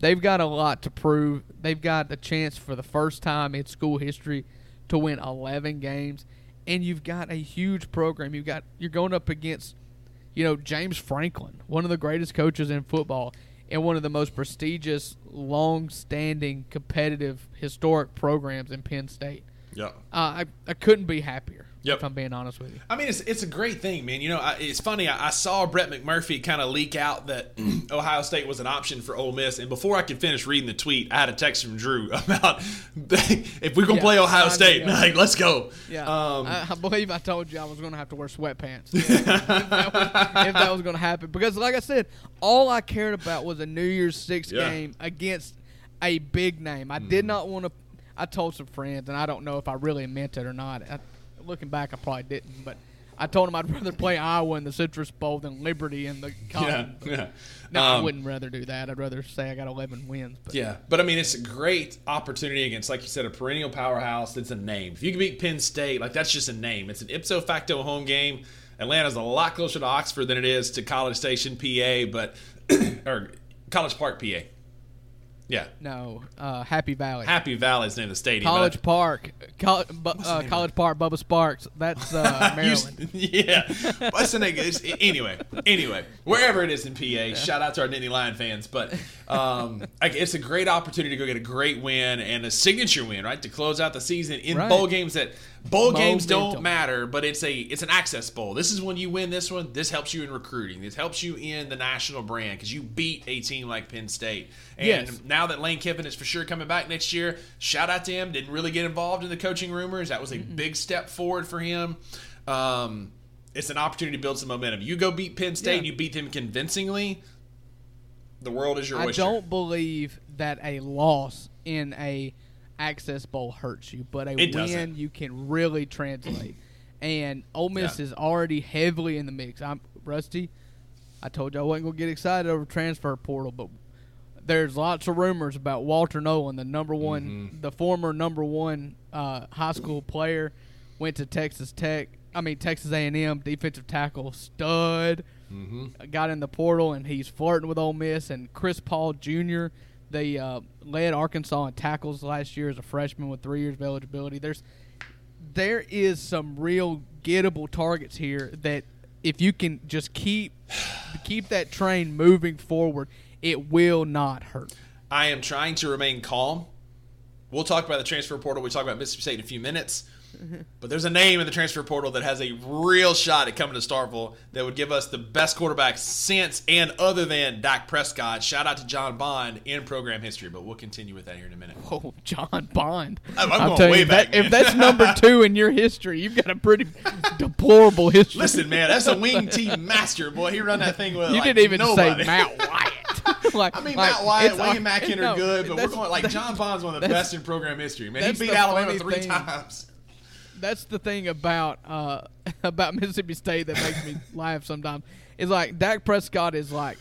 They've got a lot to prove. They've got a chance for the first time in school history to win 11 games, and you've got a huge program. You've got you're going up against, you know, James Franklin, one of the greatest coaches in football, and one of the most prestigious, long-standing, competitive, historic programs in Penn State. Yeah. Uh, I I couldn't be happier. Yep. If I'm being honest with you. I mean, it's it's a great thing, man. You know, I, it's funny. I, I saw Brett McMurphy kind of leak out that Ohio State was an option for Ole Miss, and before I could finish reading the tweet, I had a text from Drew about if we're gonna Yeah, play Ohio I State, like let's go. Yeah, Um, I, I believe I told you I was going to have to wear sweatpants if that was, if that was going to happen. Because, like I said, all I cared about was a New Year's Six Yeah. game against a big name. I did not want to. I told some friends, and I don't know if I really meant it or not. I, looking back, I probably didn't, but I told him I'd rather play Iowa in the Citrus Bowl than Liberty in the yeah, Cotton. yeah. No, I Um, wouldn't rather do that. I'd rather say I got 11 wins. But Yeah, but I mean, it's a great opportunity against, like you said, a perennial powerhouse. It's a name. If you can beat Penn State, like that's just a name. It's an ipso facto home game. Atlanta's a lot closer to Oxford than it is to College Station, PA, but or College Park, PA. Yeah, no, uh, Happy Valley. Happy Valley's the name of the stadium. but College Park, Col- bu- uh, College Park, Bubba Sparxxx. That's uh, You- Maryland. yeah. What's the name? It's- Anyway, anyway, wherever it is in PA, shout out to our Nittany Lion fans. But um, like, it's a great opportunity to go get a great win and a signature win, right, to close out the season in Right. bowl games that bowl games don't matter, but it's a it's an access bowl. This is when you win this one. This helps you in recruiting. This helps you in the national brand because you beat a team like Penn State. And Yes. now that Lane Kiffin is for sure coming back next year, shout out to him. Didn't really get involved in the coaching rumors. That was a big step forward for him. Um, it's an opportunity to build some momentum. You go beat Penn State, Yeah. you beat them convincingly. The world is your I oyster. don't believe that a loss in a access bowl hurts you, but a It win doesn't. you can really translate. and Ole Miss Yeah. is already heavily in the mix. I'm Rusty. I told you I wasn't gonna get excited over transfer portal, but there's lots of rumors about Walter Nolen, the number one, Mm-hmm. the former number one uh, high school player, went to Texas Tech. I mean Texas A&M defensive tackle stud. Mm-hmm. Got in the portal and he's flirting with Ole Miss. And Chris Paul Jr. They uh, led Arkansas in tackles last year as a freshman with three years of eligibility. There's there is some real gettable targets here that if you can just keep keep that train moving forward, it will not hurt. I am trying to remain calm. We'll talk about the transfer portal. We talk about Mississippi State in a few minutes. Mm-hmm. But there's a name in the transfer portal that has a real shot at coming to Starkville that would give us the best quarterback since and other than Dak Prescott. Shout out to John Bond in program history, but we'll continue with that here in a minute. Oh, John Bond! I'm- I'm going way you, back, that, if that's number two in your history, you've got a pretty deplorable history. Listen, man, that's a wing team master, boy. He run that thing with you like, didn't even nobody. say Matt Wyatt. like, I mean, like, Matt Wyatt, and Madkin are good, but we're going like John Bond's one of the best in program history, man. He beat Alabama three thing. times. That's the thing about uh, about Mississippi State that makes me laugh sometimes. Is like Dak Prescott is like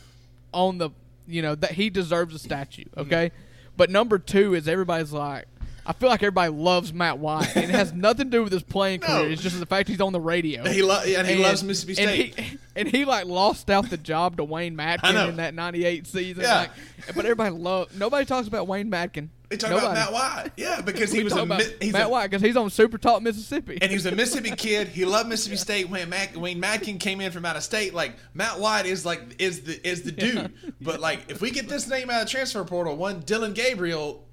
on the you know that he deserves a statue, Mm-hmm. okay? But number two is everybody's like. I feel like everybody loves Matt Wyatt. and it has nothing to do with his playing No. career. It's just the fact he's on the radio. He lo- and he loves Mississippi and State. he, and he like lost out the job to Wayne I Madkin in that '98 season. Yeah. Like, but everybody love. Nobody talks about Wayne Madkin. They talk Nobody. about Matt Wyatt. yeah, because he was a he's Matt a, Wyatt because he's on Super Talk Mississippi. and he was a Mississippi kid. He loved Mississippi State. When Mac, Wayne Madkin came in from out of state, like Matt Wyatt is like is the is the dude. But like if we get this name out of transfer portal, one Dillon Gabriel.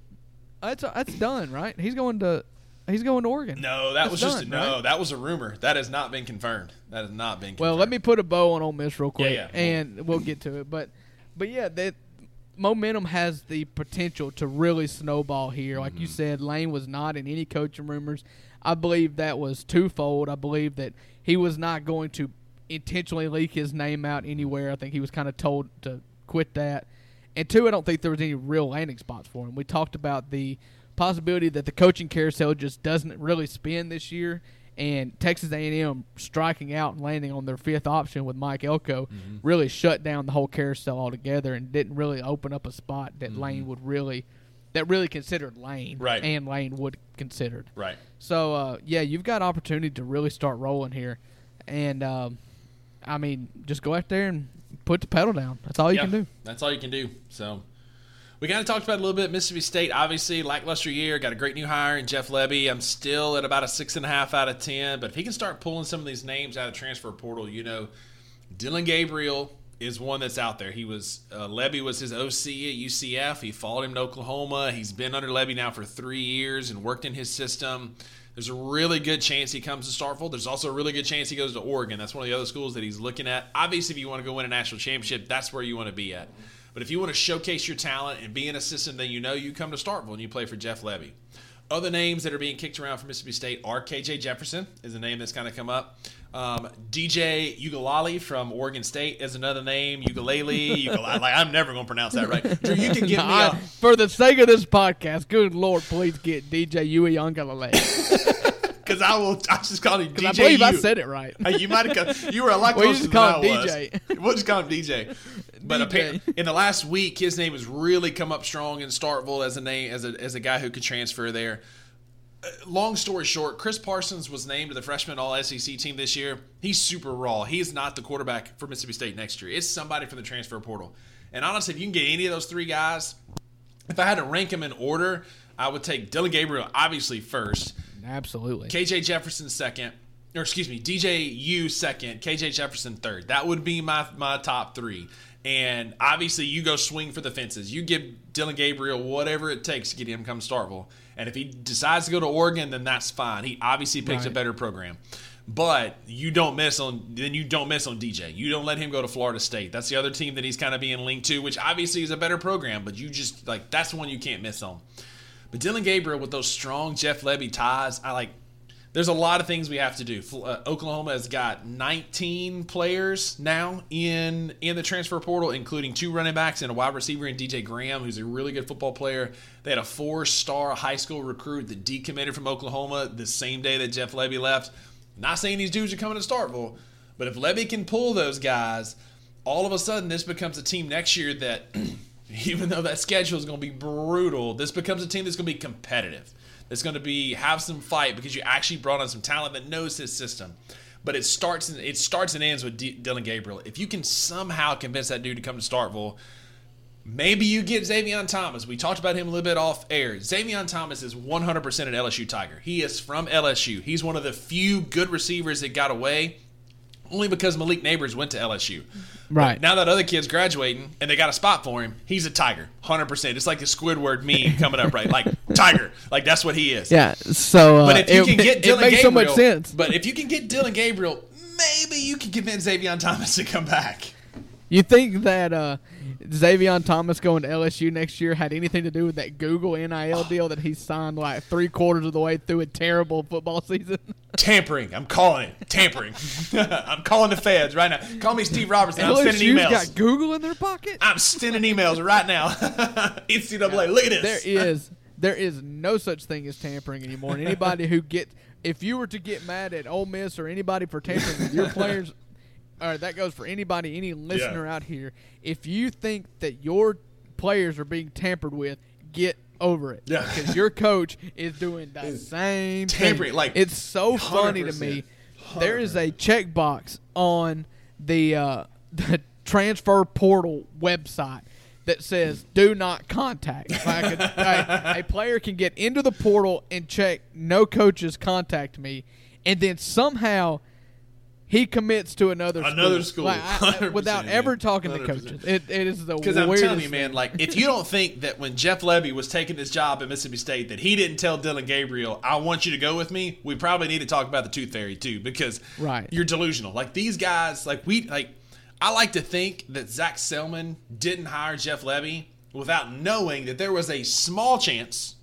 That's that's done, right? He's going to he's going to Oregon. No, that That's was just done, no. right? That was a rumor. That has not been confirmed. That has not been. confirmed. Well, let me put a bow on Ole Miss real quick, yeah. and we'll get to it. But but yeah, that momentum has the potential to really snowball here. Like Mm-hmm. you said, Lane was not in any coaching rumors. I believe that was twofold. I believe that he was not going to intentionally leak his name out anywhere. I think he was kind of told to quit that. And two, I don't think there was any real landing spots for him. We talked about the possibility that the coaching carousel just doesn't really spin this year, and Texas A&M striking out and landing on their fifth option with Mike Elko really shut down the whole carousel altogether and didn't really open up a spot that Lane would really that really considered Lane, Right. And Lane would considered. Right. So uh, yeah, you've got opportunity to really start rolling here, and um, I mean, just go out there and put the pedal down. That's all you Yeah, can do. That's all you can do. So we kind of talked about a little bit. Mississippi State, obviously, lackluster year. Got a great new hire in Jeff Lebby. I'm still at about a six and a half out of ten. But if he can start pulling some of these names out of transfer portal, you know, Dillon Gabriel is one that's out there. He was uh, Lebby was his OC at UCF. He followed him to Oklahoma. He's been under Lebby now for three years and worked in his system. There's a really good chance he comes to Starkville. There's also a really good chance he goes to Oregon. That's one of the other schools that he's looking at. Obviously, if you want to go win a national championship, that's where you want to be at. But if you want to showcase your talent and be in a system that you know, you come to Starkville and you play for Jeff Lebby. Other names that are being kicked around for Mississippi State are KJ Jefferson is a name that's kind of come up. Um, DJ Ugalali from Oregon State is another name. Ukulele. Like, I'm never going to pronounce that right. Drew, you can give me I- a for the sake of this podcast, good lord, please get DJ Uiagalelei. because I will. I just call him DJ. I believe I said it right. Hey, you might have. You were a lot Well, closer just than call I him was. DJ. We'll just call him DJ. But apparently, in the last week, his name has really come up strong in Starkville as a name as a as a guy who could transfer there. Uh, Long story short, Chris Parsons was named to the freshman All SEC team this year. He's super raw. He is not the quarterback for Mississippi State next year. It's somebody from the transfer portal. And honestly, if you can get any of those three guys, if I had to rank them in order, I would take Dillon Gabriel obviously first. Absolutely. KJ Jefferson second, or excuse me, DJ U second, KJ Jefferson third. That would be my my top three. And obviously, you go swing for the fences. You give Dillon Gabriel whatever it takes to get him come to Starkville. And if he decides to go to Oregon, then that's fine. He obviously picks a better program. But you don't miss on then you don't miss on DJ. You don't let him go to Florida State. That's the other team that he's kind of being linked to, which obviously is a better program. But you just like that's the one you can't miss on. But Dillon Gabriel with those strong Jeff Lebby ties, I like. There's a lot of things we have to do. Uh, Oklahoma has got 19 players now in in the transfer portal, including two running backs and a wide receiver in DJ Graham, who's a really good football player. They had a four-star high school recruit that decommitted from Oklahoma the same day that Jeff Lebby left. Not saying these dudes are coming to Starkville, but if Lebby can pull those guys, all of a sudden this becomes a team next year that even though that schedule is going to be brutal, this becomes a team that's going to be competitive. That's going to be have some fight because you actually brought on some talent that knows his system. But it starts and it starts and ends with D- Dillon Gabriel. If you can somehow convince that dude to come to Starkville, maybe you get Zavion Thomas. We talked about him a little bit off air. Zavion Thomas is 100% an LSU Tiger. He is from LSU. He's one of the few good receivers that got away only because Malik Nabers went to LSU. Right. Now that other kid's graduating and they got a spot for him, he's a Tiger, 100%. It's like the Squidward meme coming up, right? Like, Tiger. Like, that's what he is. Yeah. So, uh, But if you it, can get Dillon it makes Gabriel, so much sense. But if you can get Dillon Gabriel, maybe you can convince Zavion Thomas to come back. You think that uh, Zavion Thomas going to LSU next year had anything to do with that Google NIL deal that he signed like three quarters of the way through a terrible football season? Tampering. I'm calling it. Tampering. I'm calling the feds right now. Call me Steve Robertson. I'm sending emails. got Google in their pocket. I'm sending emails right now. NCAA, look at this. There is there is no such thing as tampering anymore. And anybody who get if you were to get mad at Ole Miss or anybody for tampering with your players, or that goes for anybody, any listener out here. If you think that your players are being tampered with, get over it. Yeah. because your coach is doing the same tampering, thing. like, it's so funny to 100%. me. There is a checkbox on the uh, the transfer portal website that says "Do not contact." Like a, a, a player can get into the portal and check "No coaches contact me," and then somehow he commits to another Another school, school. Like, I- I- 100%, without ever talking to 100%. coaches. It, it is the Because I'm telling you, man, like if you don't think that when Jeff Lebby was taking this job at Mississippi State that he didn't tell Dillon Gabriel, "I want you to go with me," we probably need to talk about the tooth fairy too, because Right. you're delusional. Like these guys, like we, like I like to think that Zac Selmon didn't hire Jeff Lebby without knowing that there was a small chance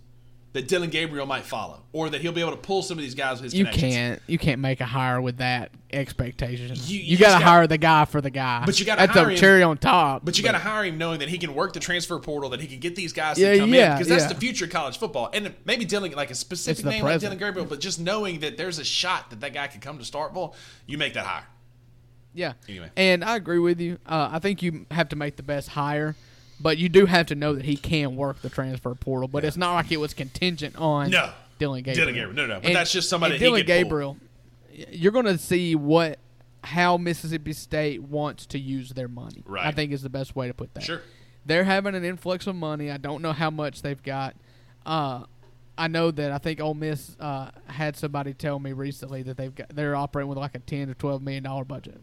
that Dillon Gabriel might follow, or that he'll be able to pull some of these guys with his You can't you can't make a hire with that expectation. You- You, you got to gotta- hire the guy for the guy. But you gotta that's hire a him- cherry on top. But you got to hire him knowing that he can work the transfer portal, that he can get these guys Yeah, to come in because that's yeah. the future of college football. And maybe Dillon, like a specific name like. Dillon Gabriel, but just knowing that there's a shot that that guy could come to Starkville, you make that hire. Yeah. Anyway. And I agree with you. Uh, I think you have to make the best hire, But you do have to know that he can work the transfer portal. But it's not like it was contingent on No. Dillon Gabriel. Dillon Gabriel. No, no. But that's just somebody and Dillon could pull. Gabriel. You're going to see what how Mississippi State wants to use their money. I think is the best way to put that. Sure. They're having an influx of money. I don't know how much they've got. Uh, I know that I think Ole Miss uh, had somebody tell me recently that they've got they're operating with like a ten to twelve million dollar budget.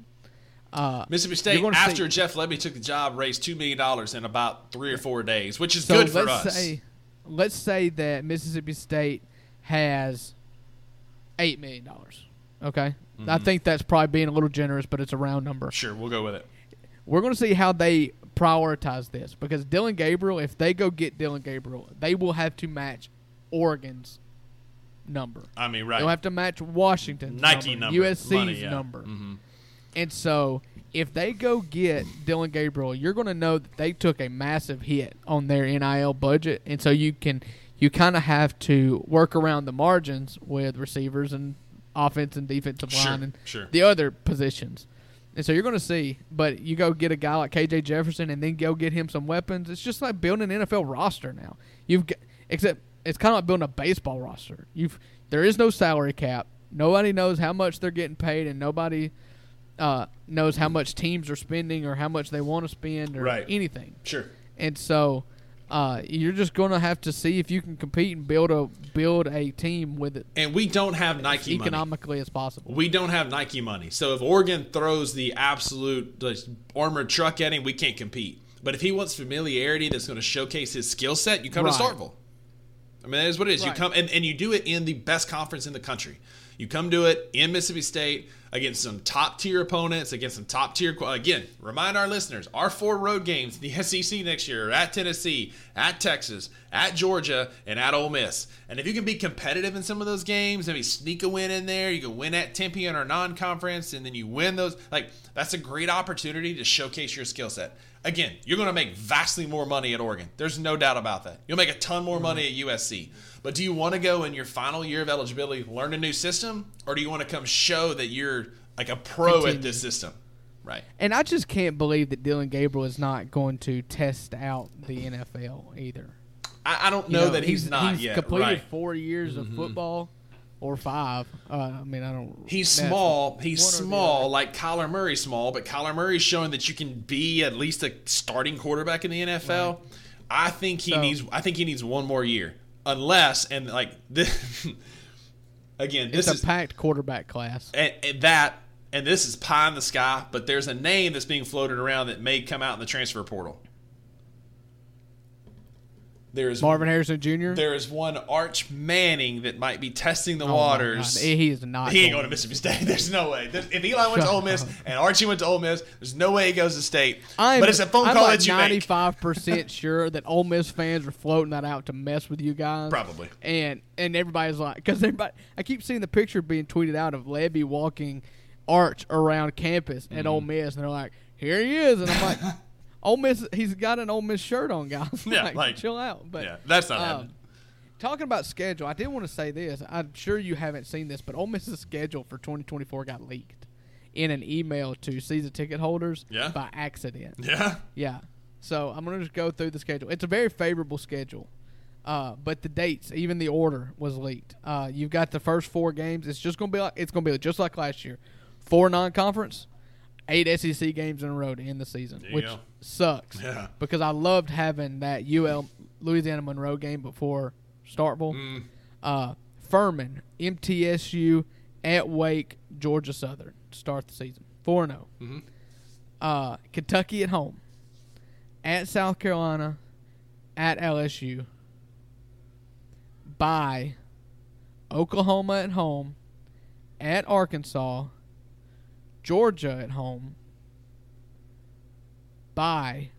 Uh, Mississippi State, after see- Jeff Lebby took the job, raised $2 million in about three or four days, which is so good for let's us. say let's say that Mississippi State has eight million dollars. Okay, I Mm-hmm. think that's probably being a little generous, but it's a round number. sure, we'll go with it. We're going to see how they prioritize this because Dillon Gabriel, if they go get Dillon Gabriel, they will have to match Oregon's number. I mean, right. They'll have to match Washington's Nike number, number. USC's money, yeah. number. Mhm. And so, if they go get Dillon Gabriel, you're going to know that they took a massive hit on their NIL budget, and so you can you kind of have to work around the margins with receivers and offense and defensive Sure, line and sure. the other positions. And so you're going to see, but you go get a guy like KJ Jefferson and then go get him some weapons. It's just like building an NFL roster now. You've got, except it's kind of like building a baseball roster. You've there is no salary cap. Nobody knows how much they're getting paid, and nobody uh, knows how much teams are spending or how much they want to spend or Right. anything. Sure. And so uh, you're just going to have to see if you can compete and build a build a team with it And we don't have Nike money. economically as possible. We don't have Nike money. So if Oregon throws the absolute like, armored truck at him, we can't compete. But if he wants familiarity that's going to showcase his skill set, you come Right. to Starkville. I mean, that is what it is. You come and, and you do it in the best conference in the country. You come to it in Mississippi State against some top tier opponents, against some top tier. Again, remind our listeners: our four road games, in the SEC next year, are at Tennessee, at Texas, at Georgia, and at Ole Miss. And if you can be competitive in some of those games, maybe sneak a win in there, you can win at Tempe in our non-conference, and then you win those. Like that's a great opportunity to showcase your skill set. Again, you're going to make vastly more money at Oregon. There's no doubt about that. You'll make a ton more money mm-hmm. at USC. But do you want to go in your final year of eligibility, learn a new system, or do you want to come show that you're like a pro at this system? Right. And I just can't believe that Dillon Gabriel is not going to test out the NFL either. I, I don't You know, that he's, not he's yet. completed right. four years of football, or five. Uh, I mean, I don't. He's small. He's one or the small, like Kyler Murray small, but Kyler Murray's showing that you can be at least a starting quarterback in the NFL. I think he So- needs. I think he needs one more year, unless and like this. again, this It's is a packed quarterback class. and, and that and this is pie in the sky. But there's a name that's being floated around that may come out in the transfer portal. There's Marvin Harrison Jr. there is one Arch Manning that might be testing the Oh waters. He is not. He ain't going to Mississippi State. There's no way. There's, if Eli went to Ole Miss up. and Archie went to Ole Miss, there's no way he goes to State. I'm, but it's a phone I'm call like that you make. Ninety-five percent sure that Ole Miss fans are floating that out to mess with you guys. Probably. And and everybody's like, because everybody, I keep seeing the picture being tweeted out of Lebby walking Arch around campus at Mm-hmm. Ole Miss, and they're like, here he is, and I'm like, Ole Miss, he's got an Ole Miss shirt on, guys. Yeah, like, like- chill out. But Yeah, that's not um, happening. Talking about schedule, I did want to say this. I'm sure you haven't seen this, but Ole Miss's schedule for 2024 got leaked in an email to season ticket holders Yeah. by accident. Yeah. Yeah. So I'm gonna just go through the schedule. It's a very favorable schedule, uh, but the dates, even the order, was leaked. Uh, you've got the first four games. It's just gonna be like it's gonna be just like last year. Four non-conference, eight SEC games in a row to end the season, which go. Sucks. Yeah. Because I loved having that UL Louisiana Monroe game before Starkville. Mm. Uh, Furman, MTSU, at Wake, Georgia Southern to start the season. 4 0. Mhm. Uh, Kentucky at home, at South Carolina, at LSU, by Oklahoma at home, at Arkansas, Georgia at home, by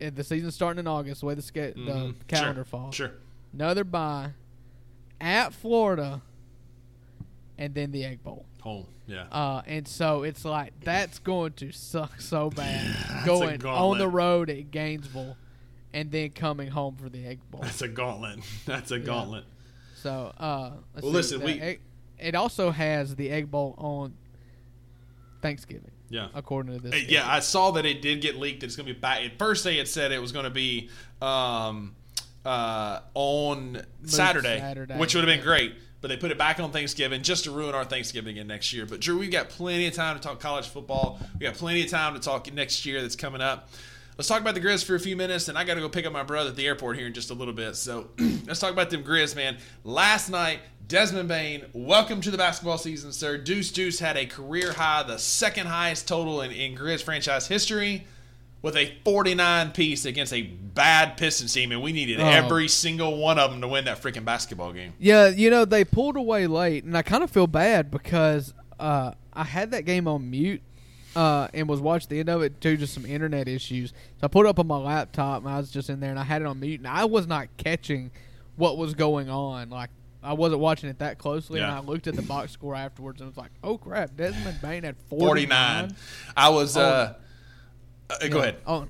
uh, the season starting in August, the way the, ske- the Mhm. calendar sure. falls Sure. another bye at Florida, and then the Egg Bowl. Home. Yeah. Uh, and so it's like that's going to suck so bad a going on the road at Gainesville, and then coming home for the Egg Bowl. That's a gauntlet. That's a gauntlet. So, uh, let's Well, see, listen, the we- egg- it also has the Egg Bowl on Thanksgiving, Yeah. according to this. Uh, Yeah, I saw that it did get leaked. That it's going to be back. At first, they had said it was going to be um, uh, on Saturday, Saturday, which would have been great. But they put it back on Thanksgiving just to ruin our Thanksgiving again next year. But Drew, we've got plenty of time to talk college football. We got plenty of time to talk next year that's coming up. Let's talk about the Grizz for a few minutes, and I got to go pick up my brother at the airport here in just a little bit. So let's talk about them Grizz, man. Last night, Desmond Bane, welcome to the basketball season, sir. Deuce Deuce had a career high, the second highest total in, in Grizz franchise history, with a 49 piece against a bad Pistons team, and we needed Oh. every single one of them to win that freaking basketball game. Yeah, you know they pulled away late, and I kind of feel bad because uh, I had that game on mute uh, and was watching the end of it due to some internet issues. So I put it up on my laptop, and I was just in there, and I had it on mute, and I was not catching what was going on. Like I wasn't watching it that closely, Yeah. and I looked at the box score afterwards, and was like, "Oh crap, Desmond Bane had 49. 49." I was. Oh. Uh, uh, go ahead. Oh,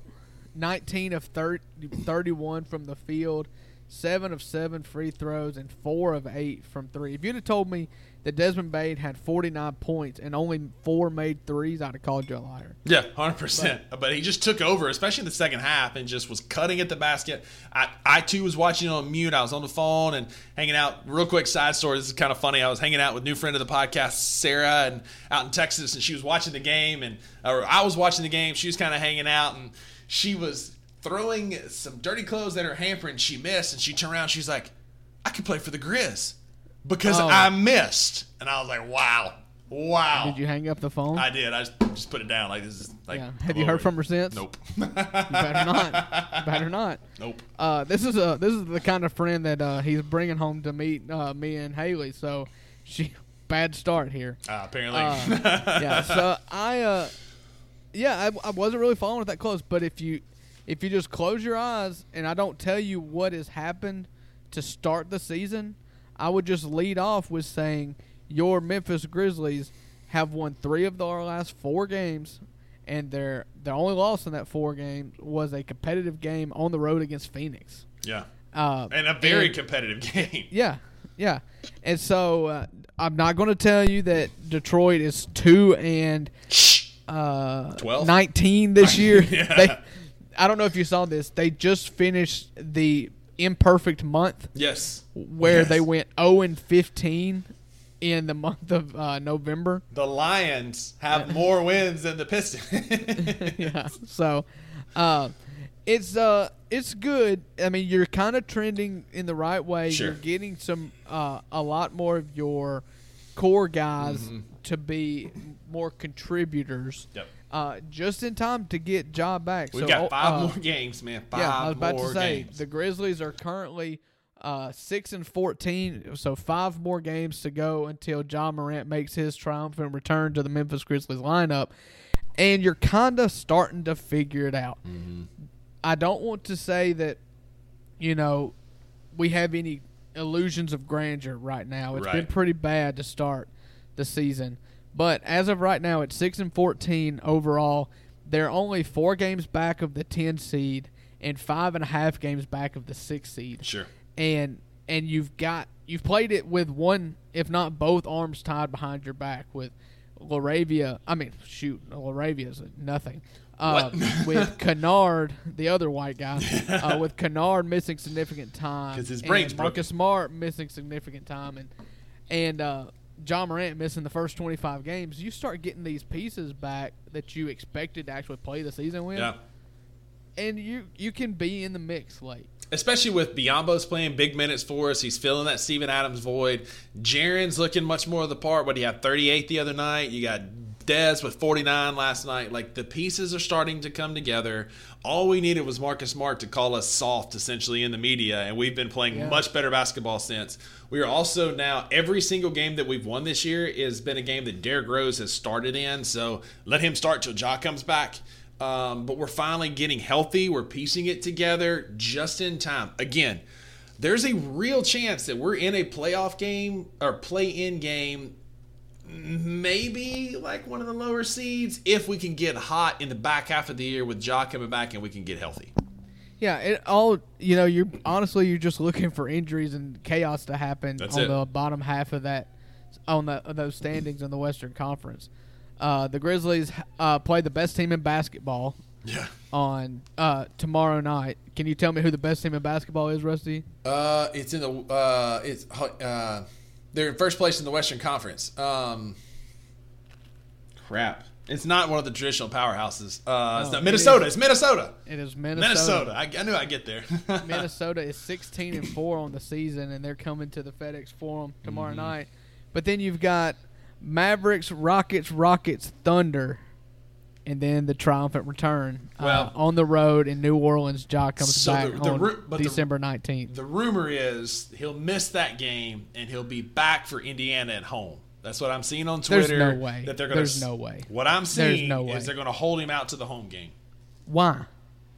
19 of 30, 31 from the field, 7 of 7 free throws, and 4 of 8 from 3. If you'd have told me that Desmond Bane had 49 points and only 4 made threes, I'd have called you a liar. Yeah, hundred percent. But he just took over, especially in the second half, and just was cutting at the basket. I, I too was watching on mute. I was on the phone and hanging out. Real quick side story. This is kind of funny. I was hanging out with new friend of the podcast, Sarah, and out in Texas, and she was watching the game, and or I was watching the game. She was kind of hanging out, and she was throwing some dirty clothes at her hamper, and she missed, and she turned around. She's like, "I could play for the Grizz because Oh. I missed," and I was like, "Wow, wow." Did you hang up the phone? I did. I just, just put it down like this is like. yeah. Have you heard from her since? Nope. You better not. You better not. Nope. Uh, this is a this is the kind of friend that uh, he's bringing home to meet uh, me and Haley. So she bad start here. Uh, apparently. Uh, yeah, so I, uh, yeah, I, I wasn't really following it that close. But if you, if you just close your eyes and I don't tell you what has happened to start the season, I would just lead off with saying your Memphis Grizzlies have won three of their last four games, and their their only loss in that four games was a competitive game on the road against Phoenix. yeah. Uh, And a very and- competitive game. yeah, yeah. And so uh, I'm not going to tell you that Detroit is two and uh, 12? 19 this year. Yeah. They, I don't know if you saw this. They just finished the imperfect month Yes. where Yes. they went 0 and 15 in the month of uh, November. The Lions have more wins than the Pistons. yeah. So, uh, it's uh, it's good. I mean, you're kind of trending in the right way. Sure. You're getting some uh, a lot more of your core guys Mm-hmm. to be more contributors. Yep. Uh, just in time to get job back. We've so, got five uh, more games, man. Five yeah, I was about more to say games. the Grizzlies are currently uh, six and fourteen, so five more games to go until Ja Morant makes his triumphant return to the Memphis Grizzlies lineup, and you're kind of starting to figure it out. Mm-hmm. I don't want to say that, you know, we have any illusions of grandeur right now. It's been pretty bad to start the season, but as of right now, it's six and fourteen overall. They're only four games back of the ten seed and five and a half games back of the six seed Sure. and and you've got you've played it with one, if not both, arms tied behind your back with Laravia. I mean, shoot, Laravia's nothing. Uh, with Kennard, the other white guy, uh, with Kennard missing significant time, 'Cause his and brain's Marcus Smart missing significant time, and and uh, Ja Morant missing the first twenty five games. You start getting these pieces back that you expected to actually play the season with, Yeah. and you you can be in the mix late. Especially with Biyombo's playing big minutes for us. He's filling that Steven Adams void. Jaren's looking much more of the part. What, he had 38 the other night? You got Dez with 49 last night. Like, the pieces are starting to come together. All we needed was Marcus Smart to call us soft, essentially, in the media, and we've been playing Yeah. much better basketball since. We are also now, every single game that we've won this year has been a game that Derrick Rose has started in, so let him start till Ja comes back. Um, but we're finally getting healthy. We're piecing it together just in time. Again, there's a real chance that we're in a playoff game or play in game, maybe like one of the lower seeds, if we can get hot in the back half of the year with Ja coming back and we can get healthy. Yeah, it all you know. You're honestly you're just looking for injuries and chaos to happen That's on it. the bottom half of that on the those standings in the Western Conference. Uh, the Grizzlies uh, play the best team in basketball Yeah. on uh, tomorrow night. Can you tell me who the best team in basketball is, Rusty? Uh, it's in the uh, it's uh, they're in first place in the Western Conference. Um, crap. It's not one of the traditional powerhouses. Uh, it's not Minnesota. is- It's Minnesota. It is Minnesota. Minnesota. I, I knew I'd get there. Minnesota is 16 and 4 on the season, and they're coming to the FedEx Forum tomorrow Mm-hmm. night. But then you've got Mavericks, Rockets, Rockets, Thunder, and then the triumphant return Well- uh, on the road in New Orleans. Ja comes So back the- the on ru- but December 19th. The rumor is he'll miss that game and he'll be back for Indiana at home. That's what I'm seeing on Twitter. There's no way. That they're gonna, There's no way. What I'm seeing no way. is they're going to hold him out to the home game. Why?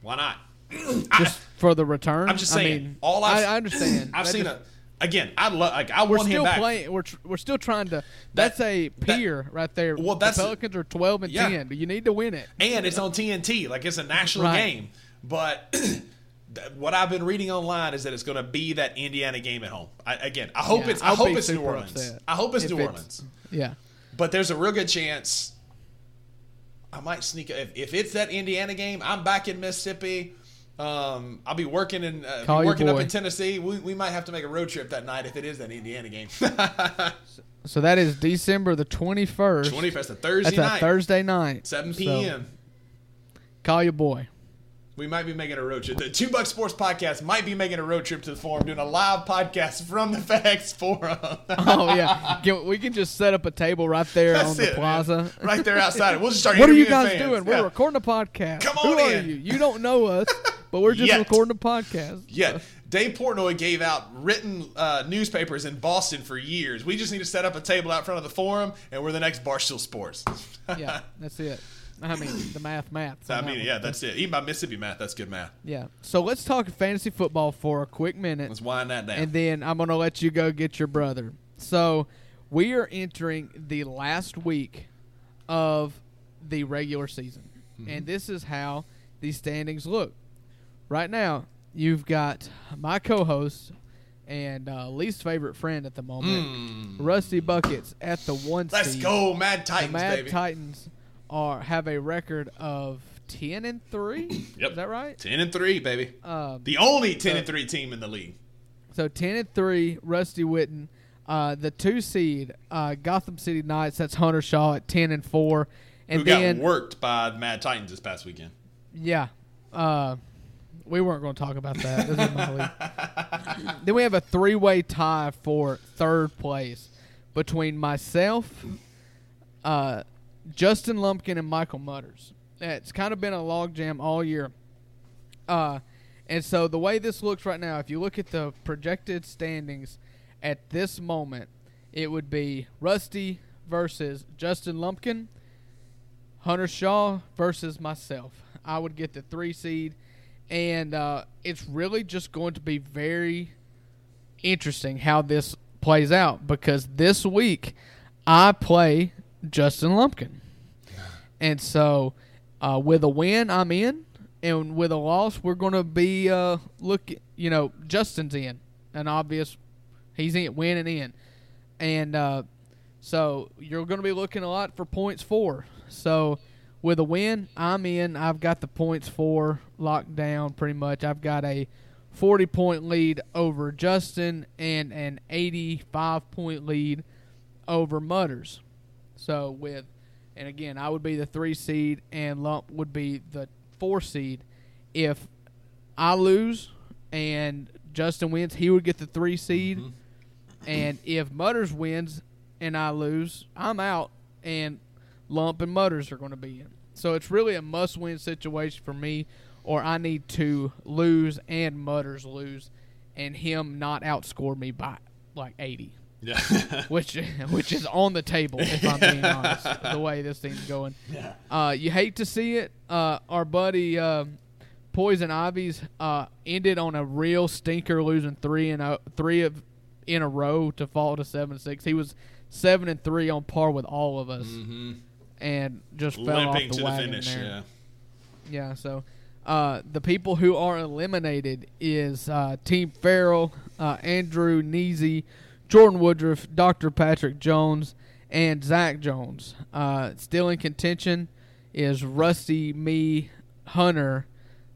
Why not? Just for the return? I'm just I saying. mean, all I, I've, I understand. I've That seen just- a. Again, I love. Like I We're want him still back. playing. We're, tr- we're still trying to. That's a that- peer right there. Well, that's- the Pelicans are 12 and Yeah. 10. You need to win it. and it's on TNT. Like it's a national Right. game. But th- what I've been reading online is that it's going to be that Indiana game at home. I, again, I hope Yeah, it's. I I'll hope it's New Orleans. upset I hope it's if New it's- Orleans. Yeah. But there's a real good chance I might sneak. If, if it's that Indiana game, I'm back in Mississippi. Um, I'll be working in uh, be working up in Tennessee. We, we might have to make a road trip that night if it is that Indiana game. So that is December the 21st. Twenty first, a Thursday That's a Thursday night. seven So, p.m. call your boy. We might be making a road trip. The Two Buck Sports Podcast might be making a road trip to the forum, doing a live podcast from the FedEx Forum. Oh yeah, Can- we can just set up a table right there That's on the it, plaza. man. right there outside. We'll just start. What are you guys fans. doing? We're recording a podcast. Come Who on are in. you? You don't know us, but we're just Yet. recording a podcast. Yeah, Dave Portnoy gave out written uh, newspapers in Boston for years. We just need to set up a table out front of the forum, and we're the next Barstool Sports. Yeah, that's it. I mean, the math, math. I mean, yeah, that's it. Even by Mississippi math, that's good math. yeah. So let's talk fantasy football for a quick minute. Let's wind that down. and then I'm going to let you go get your brother. So we are entering the last week of the regular season, Mm-hmm. and this is how the standings look. Right now, you've got my co-host and uh, least favorite friend at the moment, Rusty Buckets, at the one. Let's seed. go, Mad Titans, The Mad baby. Titans are have a record of ten and three. Yep. Is that right? Ten and three, baby. Um, The only ten and three team in the league. So ten and three, Rusty Witten. Uh, the two seed, uh, Gotham City Knights. That's Hunter Shaw at ten and four, and Who then got worked by the Mad Titans this past weekend? yeah, uh, we weren't going to talk about that. This is my then we have a three-way tie for third place between myself, uh, Justin Lumpkin, and Michael Mutters. It's kind of been a logjam all year. Uh, and so the way this looks right now, if you look at the projected standings at this moment, it would be Rusty versus Justin Lumpkin, Hunter Shaw versus myself. I would get the three seed, and uh, it's really just going to be very interesting how this plays out because this week I play Justin Lumpkin, and so uh, with a win I'm in, and with a loss we're going to be uh. You know, Justin's in, an obvious. He's in winning in, and uh, so you're going to be looking a lot for points for. So with a win, I'm in. I've got the points for locked down pretty much. I've got a 40 point lead over Justin and an 85 point lead over Mutters. So with, and again, I would be the three seed and Lump would be the four seed. If I lose and Justin wins, he would get the three seed. Mm-hmm. And if Mutters wins and I lose, I'm out, and Lump and Mutters are going to be in. So it's really a must-win situation for me, or I need to lose and Mutters lose, and him not outscore me by like 80, Yeah. which which is on the table if I'm being honest. The way this thing's going, yeah. uh, you hate to see it. Uh, our buddy uh, Poison Ivy's uh, ended on a real stinker, losing three and three of in a row to fall to seven six. He was seven and three on par with all of us, hmm and just fell Limping off the to the wagon finish. there. Yeah. Yeah, so uh, the people who are eliminated is uh, Team Farrell, uh, Andrew Neasy, Jordan Woodruff, Dr. Patrick Jones, and Zach Jones. Uh, still in contention is Rusty, me, Hunter,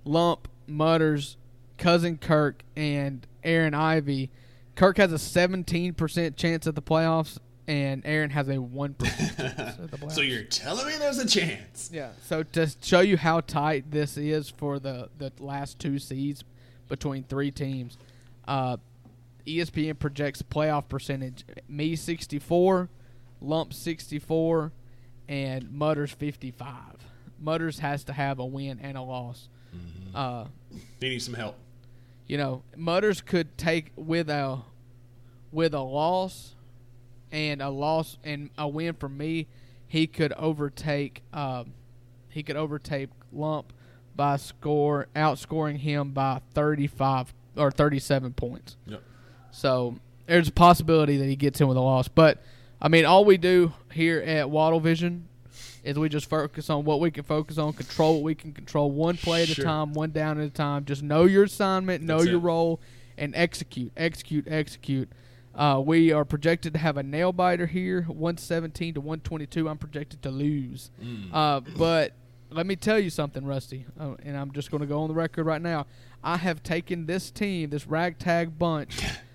Lump, Mutters, Cousin Kirk, and Aaron Ivy. Kirk has a 17% chance at the playoffs, and Aaron has a 1% chance at the playoffs. So you're telling me there's a chance? Yeah. So to show you how tight this is for the the last two seeds between three teams, uh, ESPN projects playoff percentage: me sixty four, Lump sixty four, and Mutters fifty five. Mutters has to have a win and a loss. Uh, They need some help. you know, Mutters could take with a with a loss and a loss and a win for me, he could overtake um, he could overtake Lump by score outscoring him by 35 or 37 points. Yep. So there's a possibility that he gets in with a loss, but I mean, all we do here at Waddle Vision is we just focus on what we can focus on, control what we can control, one play at Sure. a time, one down at a time. Just know your assignment, know That's your it. role, and execute, execute, execute. Uh, we are projected to have a nail biter here, 117 to 122. I'm projected to lose. Mm. Uh, but let me tell you something, Rusty, uh, and I'm just going to go on the record right now. I have taken this team, this ragtag bunch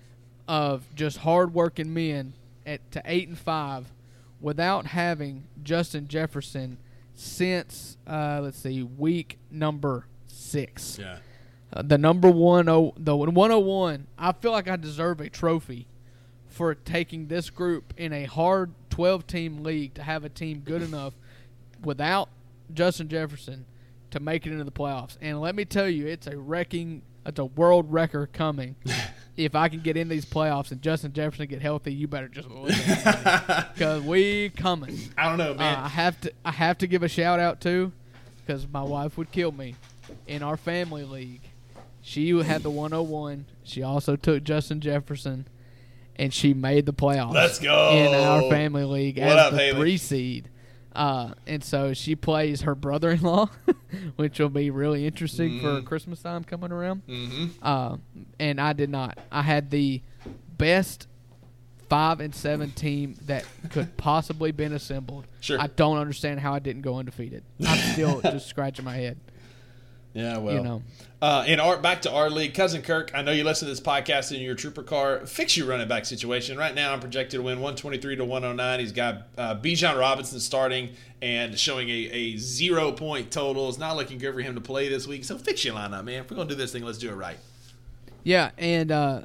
of just hardworking men, at to eight and five, without having Justin Jefferson since uh, let's see, week number six. Yeah. Uh, the number one oh the 101 i feel like i deserve a trophy for taking this group in a hard 12 team league to have a team good enough without justin jefferson to make it into the playoffs and let me tell you it's a wrecking it's a world record coming if i can get in these playoffs and justin jefferson get healthy you better just look because we coming I don't know, man. uh, I have to I have to give a shout out too, because my wife would kill me. In our family league, she had the 101. She also took Justin Jefferson, and she made the playoffs. Let's go. in our family league What as up, the Haley? three seed. Uh, and so she plays her brother-in-law, which will be really interesting for Mhm. Christmas time coming around. mm-hmm. Uh, and I did not. I had the best five and seven team that could possibly been assembled. Sure. I don't understand how I didn't go undefeated. I'm still just scratching my head. Yeah, well, you know, Uh, in our back to our league, cousin Kirk. I know you listen to this podcast in your trooper car. Fix your running back situation right now. I'm projected to win 123 to 109. He's got uh, Bijan Robinson starting and showing a, a zero point total. It's not looking good for him to play this week. So fix your lineup, man. If we're gonna do this thing, let's do it right. yeah. And uh,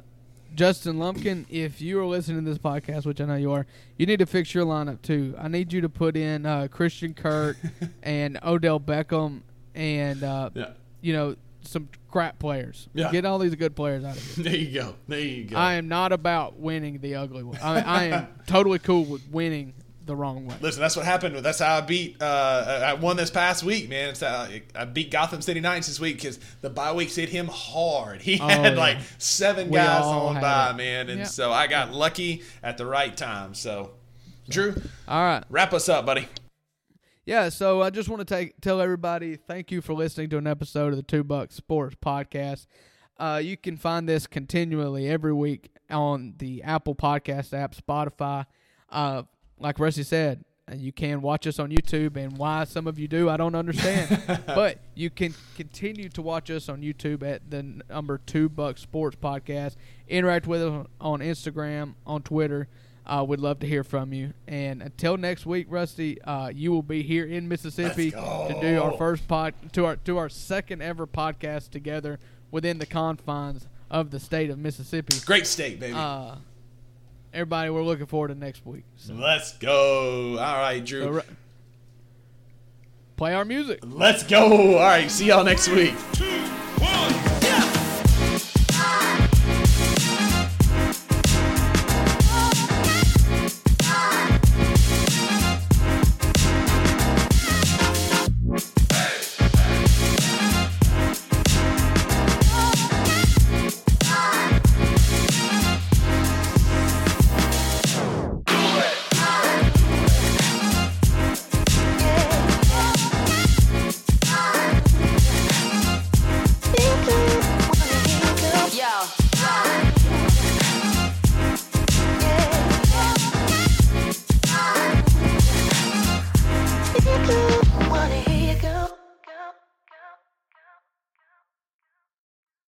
Justin Lumpkin, if you are listening to this podcast, which I know you are, you need to fix your lineup too. I need you to put in uh, Christian Kirk and Odell Beckham and uh, Yeah, you know some crap players. Yeah. Get all these good players out of here. there you go. There you go. I am not about winning the ugly way. I, I am totally cool with winning the wrong way. Listen, that's what happened. That's how I beat. Uh, I won this past week, man. It's how I beat Gotham City Knights this week because the bye weeks hit him hard. He Oh, had yeah. like seven We guys on bye, it. man, and Yeah. so I got lucky at the right time. So, Drew, All right. wrap us up, buddy. Yeah, so I just want to take tell everybody thank you for listening to an episode of the Two Bucks Sports Podcast. Uh, you can find this continually every week on the Apple Podcast app, Spotify. Uh, like Rusty said, uh, you can watch us on YouTube, and why some of you do, I don't understand. but you can continue to watch us on YouTube at the number Two Bucks Sports Podcast. Interact with us on Instagram, on Twitter. Uh, we'd love to hear from you. And until next week, Rusty, uh, you will be here in Mississippi to do our first pod to our to our second ever podcast together within the confines of the state of Mississippi. Great state, baby. Uh, everybody, we're looking forward to next week. So, Let's go. All right, Drew. so, Ru- play our music. Let's go. All right. See y'all next week. Two